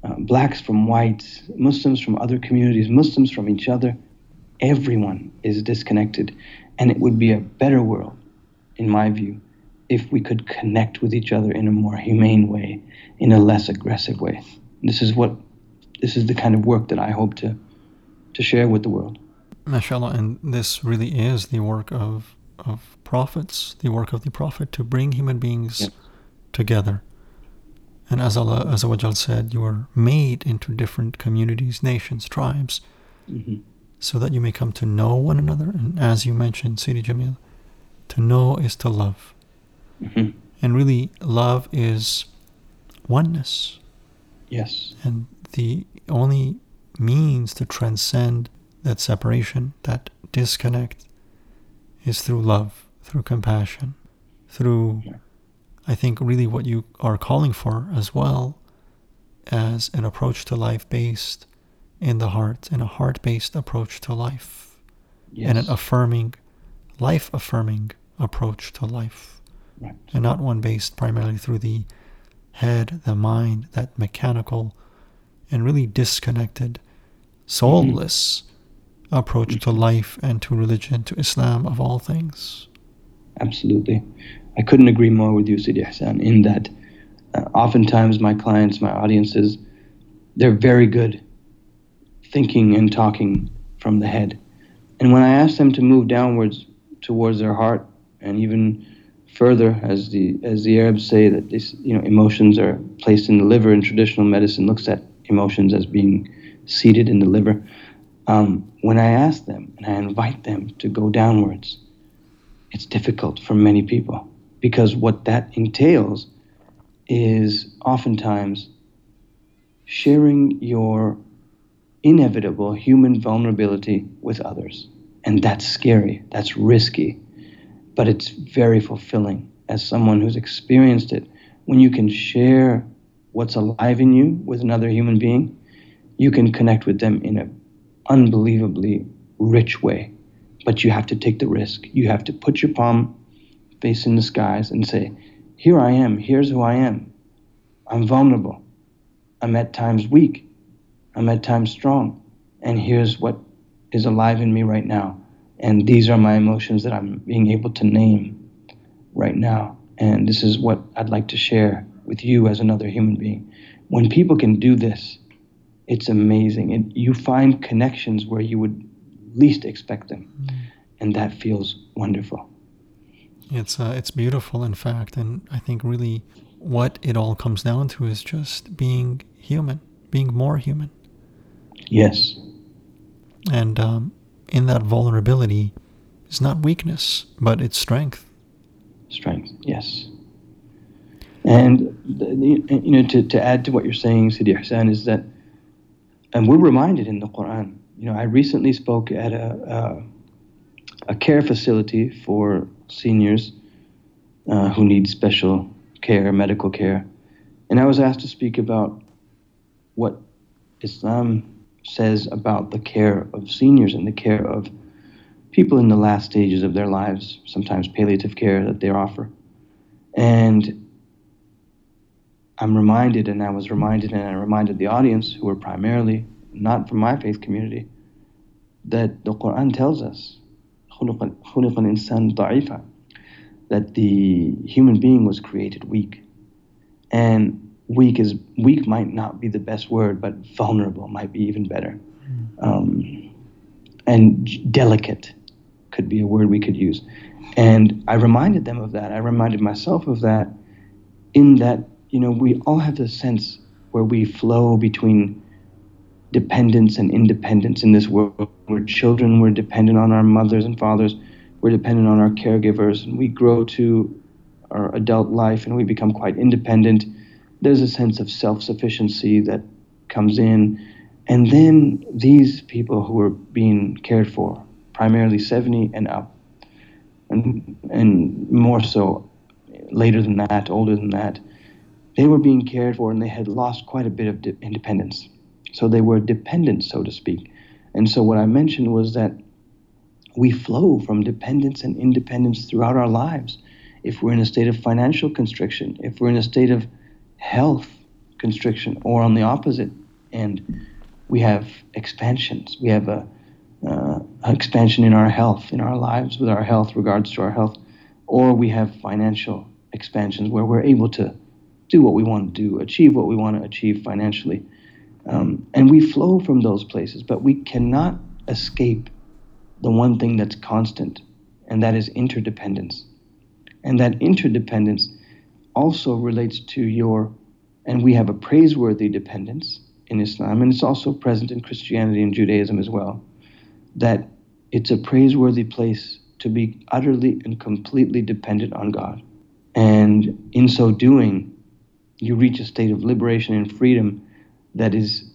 uh, blacks from whites, Muslims from other communities, Muslims from each other. Everyone is disconnected. And it would be a better world, in my view, if we could connect with each other in a more humane way, in a less aggressive way this is what this is the kind of work that I hope to to share with the world. MashaAllah, and this really is the work of of prophets, the work of the prophet to bring human beings yes. together. And as Allah Azawajal said, you are made into different communities, nations, tribes, mm-hmm. so that you may come to know one another. And as you mentioned, Sidi Jamil, to know is to love. Mm-hmm. And really, love is oneness. Yes. And the only means to transcend that separation, that disconnect, is through love, through compassion, through, yeah. I think, really what you are calling for as well as an approach to life based in the heart, and a heart based approach to life, yes. and an affirming, life affirming approach to life, right. and not one based primarily through the head, the mind, that mechanical and really disconnected, soulless mm-hmm. approach to life and to religion, to Islam of all things. Absolutely. I couldn't agree more with you, Sidi Ihsan, in that uh, oftentimes my clients, my audiences, they're very good thinking and talking from the head. And when I ask them to move downwards towards their heart and even further, as the as the Arabs say that this you know emotions are placed in the liver, and traditional medicine looks at emotions as being seated in the liver. Um, when I ask them and I invite them to go downwards, it's difficult for many people because what that entails is oftentimes sharing your inevitable human vulnerability with others. And that's scary, that's risky, but it's very fulfilling as someone who's experienced it. When you can share what's alive in you with another human being, you can connect with them in an unbelievably rich way. But you have to take the risk. You have to put your palm facing the skies and say, Here I am, here's who I am. I'm vulnerable. I'm at times weak. I'm at times strong. And here's what is alive in me right now. And these are my emotions that I'm being able to name right now. And this is what I'd like to share with you as another human being. When people can do this, it's amazing. And you find connections where you would least expect them. Mm. And that feels wonderful. It's uh, it's beautiful, in fact, and I think really what it all comes down to is just being human, being more human. Yes. And um, in that vulnerability is not weakness, but it's strength. Strength, yes. And you know, to, to add to what you're saying, Sidi Ihsan, is that, and we're reminded in the Quran. You know, I recently spoke at a a, a care facility for seniors uh, who need special care, medical care, and I was asked to speak about what Islam says about the care of seniors and the care of people in the last stages of their lives, sometimes palliative care that they offer. And I'm reminded, and I was reminded, and I reminded the audience, who were primarily not from my faith community, that the Quran tells us that the human being was created weak. And weak is weak might not be the best word, but vulnerable might be even better. Hmm. Um, and delicate could be a word we could use. And I reminded them of that. I reminded myself of that in that, you know, we all have this sense where we flow between dependence and independence in this world. We're children, we're dependent on our mothers and fathers, we're dependent on our caregivers, and we grow to our adult life and we become quite independent there's a sense of self sufficiency that comes in. And then these people who are being cared for, primarily 70 and up, and, and more so later than that, older than that, they were being cared for and they had lost quite a bit of de- independence. So they were dependent, so to speak. And so what I mentioned was that we flow from dependence and independence throughout our lives. If we're in a state of financial constriction, if we're in a state of health constriction, or on the opposite end, we have expansions. We have a uh, expansion in our health, in our lives, with our health, regards to our health, or we have financial expansions where we're able to do what we want to do, achieve what we want to achieve financially. Um, and we flow from those places, but we cannot escape the one thing that's constant, and that is interdependence. And that interdependence also relates to your, and we have a praiseworthy dependence in Islam, and it's also present in Christianity and Judaism as well, that it's a praiseworthy place to be utterly and completely dependent on God. And in so doing, you reach a state of liberation and freedom that is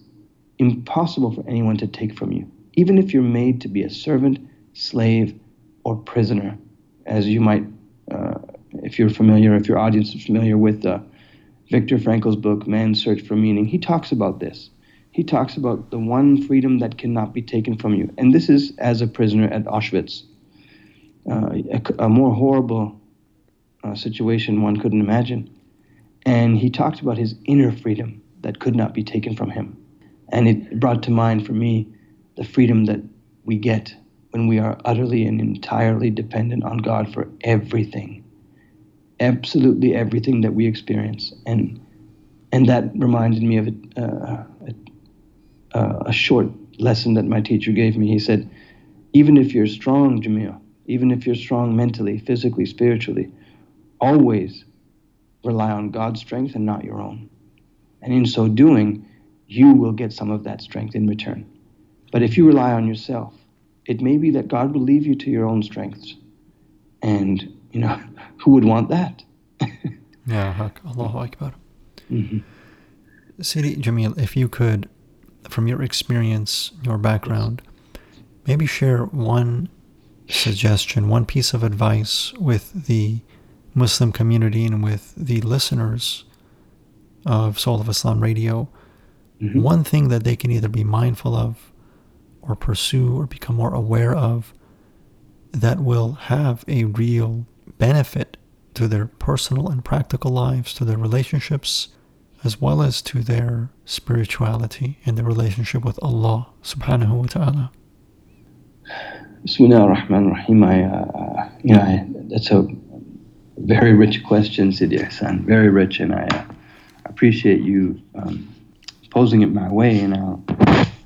impossible for anyone to take from you, even if you're made to be a servant, slave, or prisoner, as you might uh, if you're familiar, if your audience is familiar with uh, Viktor Frankl's book, Man's Search for Meaning, he talks about this. He talks about the one freedom that cannot be taken from you. And this is as a prisoner at Auschwitz. Uh, a, a, more horrible uh, situation one couldn't imagine. And he talked about his inner freedom that could not be taken from him. And it brought to mind for me the freedom that we get when we are utterly and entirely dependent on God for everything absolutely everything that we experience. And and that reminded me of a, uh, a, a, short lesson that my teacher gave me. He said, even if you're strong, Jamil, even if you're strong mentally, physically, spiritually, always rely on God's strength and not your own. And in so doing, you will get some of that strength in return. But if you rely on yourself, it may be that God will leave you to your own strengths. And, you know, who would want that? yeah, Allahu Akbar. Mm-hmm. Sidi Jamil, if you could, from your experience, your background, maybe share one suggestion, one piece of advice with the Muslim community and with the listeners of Soul of Islam Radio. Mm-hmm. One thing that they can either be mindful of or pursue or become more aware of that will have a real benefit to their personal and practical lives, to their relationships, as well as to their spirituality and their relationship with Allah subhanahu wa ta'ala. Bismillah ar-Rahman ar-Rahim. I, uh, you know, I, that's a very rich question, Sidi Ihsan. Very rich, and I uh, appreciate you um, posing it my way. And I'll,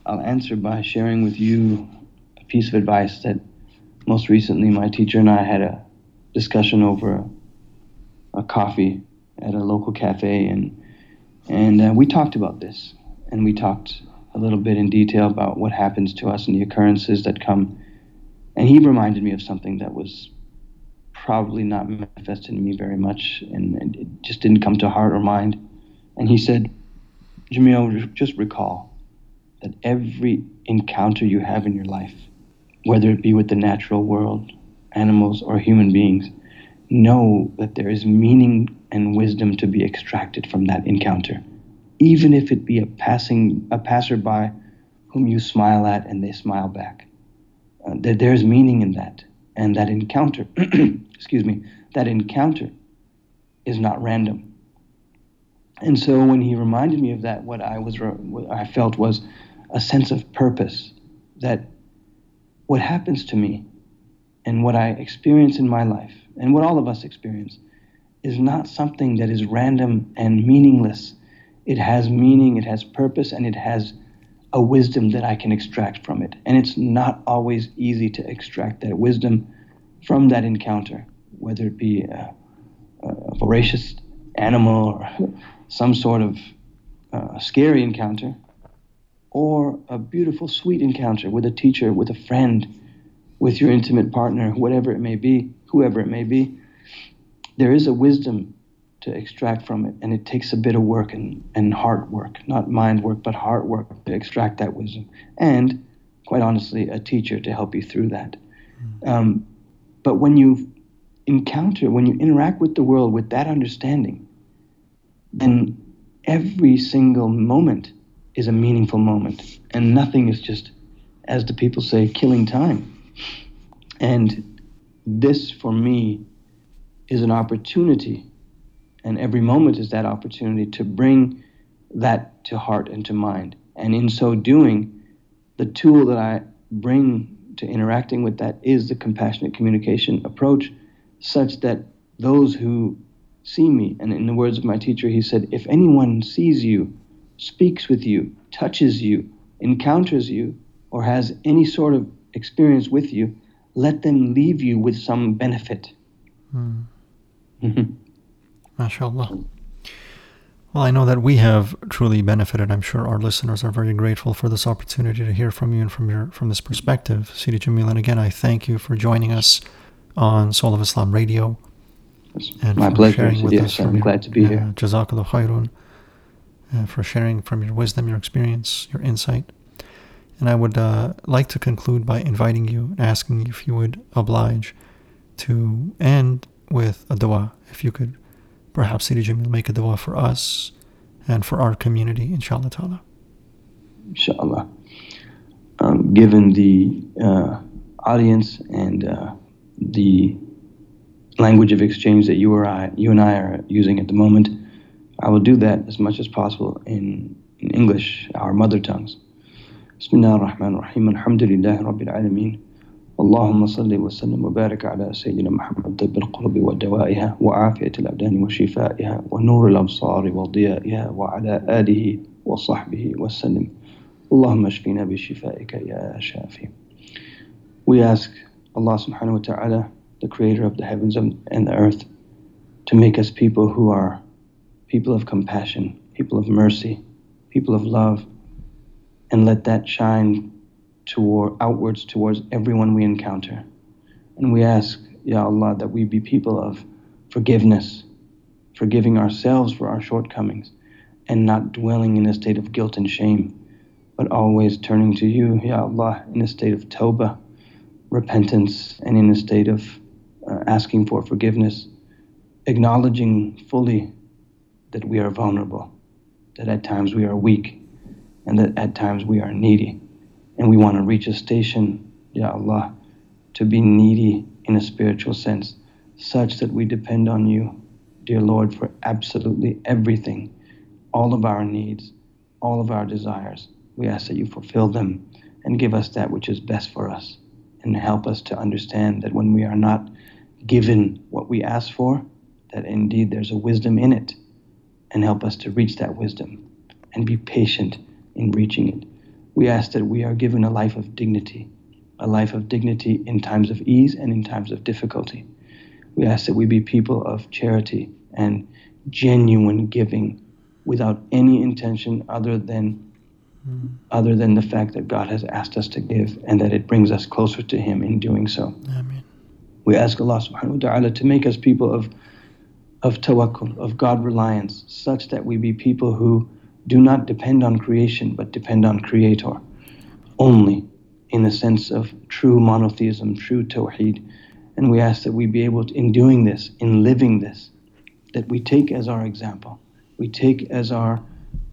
I'll answer by sharing with you a piece of advice that most recently my teacher and I had a discussion over a, a coffee at a local cafe, and and uh, we talked about this, and we talked a little bit in detail about what happens to us and the occurrences that come. And he reminded me of something that was probably not manifested in me very much, and it just didn't come to heart or mind. And he said, Jamil, just recall that every encounter you have in your life, whether it be with the natural world, animals, or human beings, know that there is meaning and wisdom to be extracted from that encounter, even if it be a passing a passerby whom you smile at and they smile back. Uh, that there's meaning in that, and that encounter, excuse me, that encounter is not random. And so when he reminded me of that, what I was what I felt was a sense of purpose that what happens to me and what I experience in my life and what all of us experience is not something that is random and meaningless. It has meaning, it has purpose, and it has a wisdom that I can extract from it. And it's not always easy to extract that wisdom from that encounter, whether it be a, a voracious animal or some sort of uh, scary encounter, or a beautiful, sweet encounter with a teacher, with a friend, with your intimate partner, whatever it may be, whoever it may be there is a wisdom to extract from it, and it takes a bit of work and, and heart work, not mind work, but heart work to extract that wisdom. And quite honestly, a teacher to help you through that. Mm. Um, but when you encounter, when you interact with the world with that understanding, then every single moment is a meaningful moment, and nothing is just, as the people say, killing time. And this, for me, is an opportunity, and every moment is that opportunity to bring that to heart and to mind. And in so doing, the tool that I bring to interacting with that is the compassionate communication approach, such that those who see me, and in the words of my teacher, he said, if anyone sees you, speaks with you, touches you, encounters you, or has any sort of experience with you, let them leave you with some benefit. Mm. Mm-hmm. MashaAllah. Well, I know that we have truly benefited. I'm sure our listeners are very grateful for this opportunity to hear from you and from your from this perspective. Sidi Jamil, and again, I thank you for joining us on Soul of Islam Radio. And my pleasure. Sharing with yes, us I'm your, glad to be uh, here. Jazakallah khairun. Uh, for sharing from your wisdom, your experience, your insight. And I would uh, like to conclude by inviting you and asking if you would oblige to end with a dua. If you could perhaps Sidi Jamil make a dua for us and for our community, inshallah ta'ala. Inshallah. Um, given the uh, audience and uh, the language of exchange that you, or I, you and I are using at the moment, I will do that as much as possible in, in English, our mother tongues. Bismillah ar-Rahman ar-Rahim. Alhamdulillah Rabbil Alameen. اللهم صل وسلم وبارك على سيدنا محمد طب القلوب ودوائها وعافية الأبدان وشفائها ونور الأبصار وضيائها وعلى آله وصحبه وسلم اللهم اشفنا بشفائك يا شافي We ask Allah subhanahu wa ta'ala, the creator of the heavens and the earth, to make us people who are people of compassion, people of mercy, people of love, and let that shine toward outwards towards everyone we encounter. And we ask, Ya Allah, that we be people of forgiveness, forgiving ourselves for our shortcomings, and not dwelling in a state of guilt and shame, but always turning to you, Ya Allah, in a state of tawbah, repentance, and in a state of Uh, asking for forgiveness, acknowledging fully that we are vulnerable, that at times we are weak, and that at times we are needy. And we want to reach a station, Ya Allah, to be needy in a spiritual sense, such that we depend on you, dear Lord, for absolutely everything, all of our needs, all of our desires. We ask that you fulfill them and give us that which is best for us, and help us to understand that when we are not given what we ask for, that indeed there's a wisdom in it, and help us to reach that wisdom and be patient in reaching it. We ask that we are given a life of dignity, a life of dignity in times of ease and in times of difficulty. We ask that we be people of charity and genuine giving without any intention other than mm. other than the fact that God has asked us to give and that it brings us closer to him in doing so. Amen. We ask Allah subhanahu wa ta'ala to make us people of of tawakkul, of God reliance, such that we be people who do not depend on creation but depend on Creator only in the sense of true monotheism, true tawheed. And we ask that we be able to, in doing this, in living this, that we take as our example, we take as our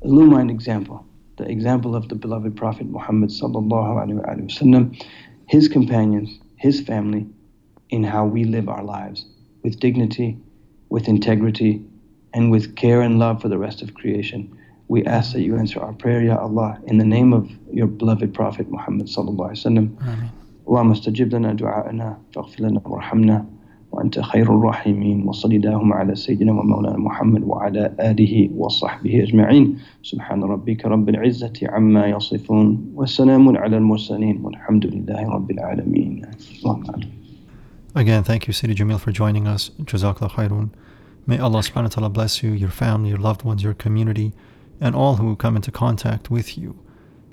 illumined example, the example of the beloved Prophet Muhammad sallallahu alaihi wasallam, his companions, his family, in how we live our lives with dignity, with integrity, and with care and love for the rest of creation. We ask that you answer our prayer, Ya Allah, in the name of your beloved Prophet Muhammad sallallahu alaihi wasallam. اللهم استجب لنا دعاءنا فاغفر لنا وارحمنا وأنت خير الراحمين وصل اللهم على سيدنا ومولانا محمد وعلى آله وصحبه أجمعين سبحان ربك رب العزة عما يصفون وسلام على المرسلين والحمد لله رب العالمين Again, thank you, Sidi Jamil, for joining us. Jazakallah khairun. May Allah subhanahu wa ta'ala bless you, your family, your loved ones, your community, and all who come into contact with you.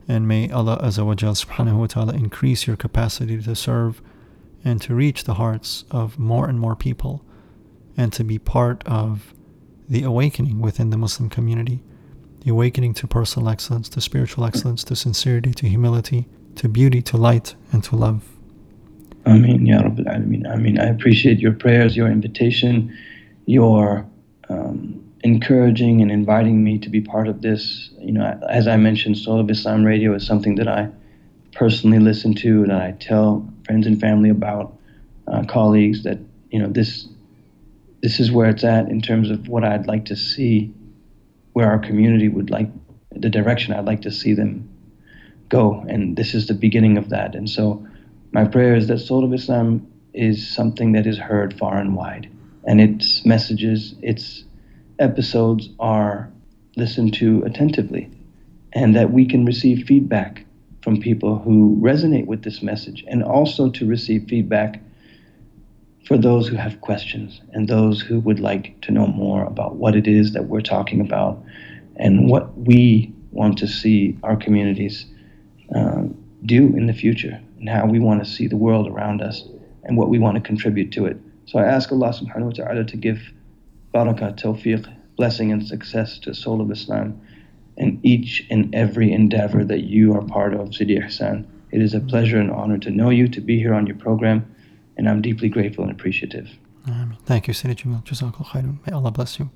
And may Allah Azawajal subhanahu wa ta'ala increase your capacity to serve and to reach the hearts of more and more people and to be part of the awakening within the Muslim community. The awakening to personal excellence, to spiritual excellence, to sincerity, to humility, to beauty, to light, and to love. Ameen, Ya Rabbil Alameen. Ameen. I appreciate your prayers, your invitation, your um, encouraging and inviting me to be part of this. You know, as I mentioned, Soul of Islam Radio is something that I personally listen to and I tell friends and family about, uh, colleagues that you know this this is where it's at in terms of what I'd like to see, where our community would like the direction I'd like to see them go, and this is the beginning of that. And so, my prayer is that Soul of Islam is something that is heard far and wide, and its messages, its episodes are listened to attentively. And that we can receive feedback from people who resonate with this message and also to receive feedback for those who have questions and those who would like to know more about what it is that we're talking about and what we want to see our communities uh, do in the future and how we want to see the world around us and what we want to contribute to it. So I ask Allah subhanahu wa ta'ala to give barakah, tawfiq, blessing, and success to Soul of Islam in each and every endeavor that you are part of, Sidi Hassan. It is a pleasure and honor to know you, to be here on your program, and I'm deeply grateful and appreciative. Ameen. Thank you, Sidi Jamil. Jazakallah khairun. May Allah bless you.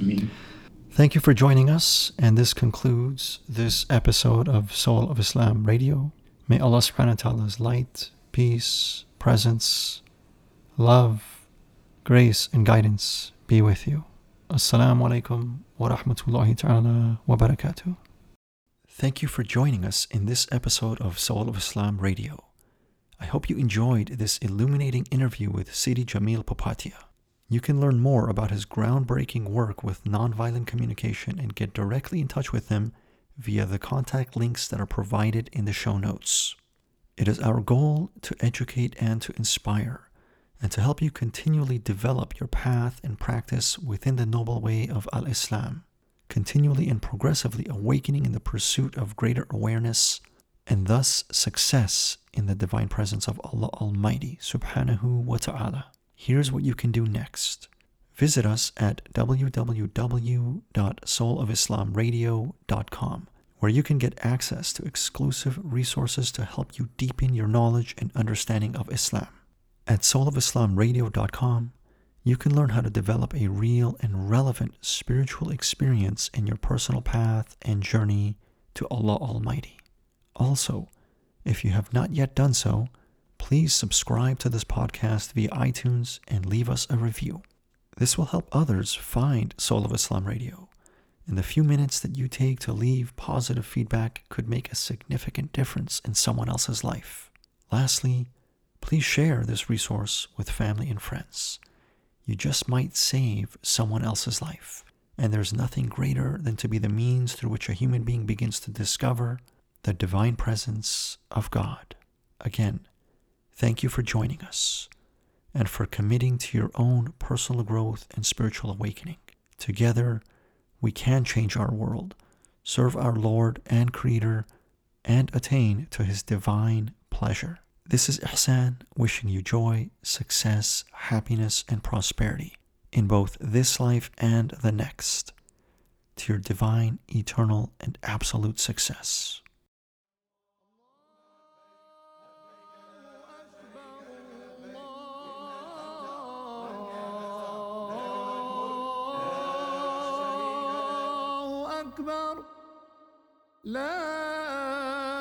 Ameen. Thank you for joining us, and this concludes this episode of Soul of Islam Radio. May Allah subhanahu wa ta'ala's light, peace, presence, love, grace, and guidance be with you. Assalamu alaikum wa rahmatullahi ta'ala wa barakatuh. Thank you for joining us in this episode of Soul of Islam Radio. I hope you enjoyed this illuminating interview with Sidi Jamil Popatia. You can learn more about his groundbreaking work with nonviolent communication and get directly in touch with him via the contact links that are provided in the show notes. It is our goal to educate and to inspire and to help you continually develop your path and practice within the noble way of Al Islam. continually and progressively awakening in the pursuit of greater awareness and thus success in the divine presence of Allah Almighty subhanahu wa ta'ala. Here's what you can do next. Visit us at www.soulofislamradio.com where you can get access to exclusive resources to help you deepen your knowledge and understanding of Islam. At soulofislamradio.com, you can learn how to develop a real and relevant spiritual experience in your personal path and journey to Allah Almighty. Also, if you have not yet done so, please subscribe to this podcast via iTunes and leave us a review. This will help others find Soul of Islam Radio, and the few minutes that you take to leave positive feedback could make a significant difference in someone else's life. Lastly, please share this resource with family and friends you just might save someone else's life. And there's nothing greater than to be the means through which a human being begins to discover the divine presence of God. Again, thank you for joining us and for committing to your own personal growth and spiritual awakening. Together, we can change our world, serve our Lord and Creator, and attain to His divine pleasure. This is Ihsan wishing you joy, success, happiness, and prosperity in both this life and the next to your divine, eternal, and absolute success. إله إلا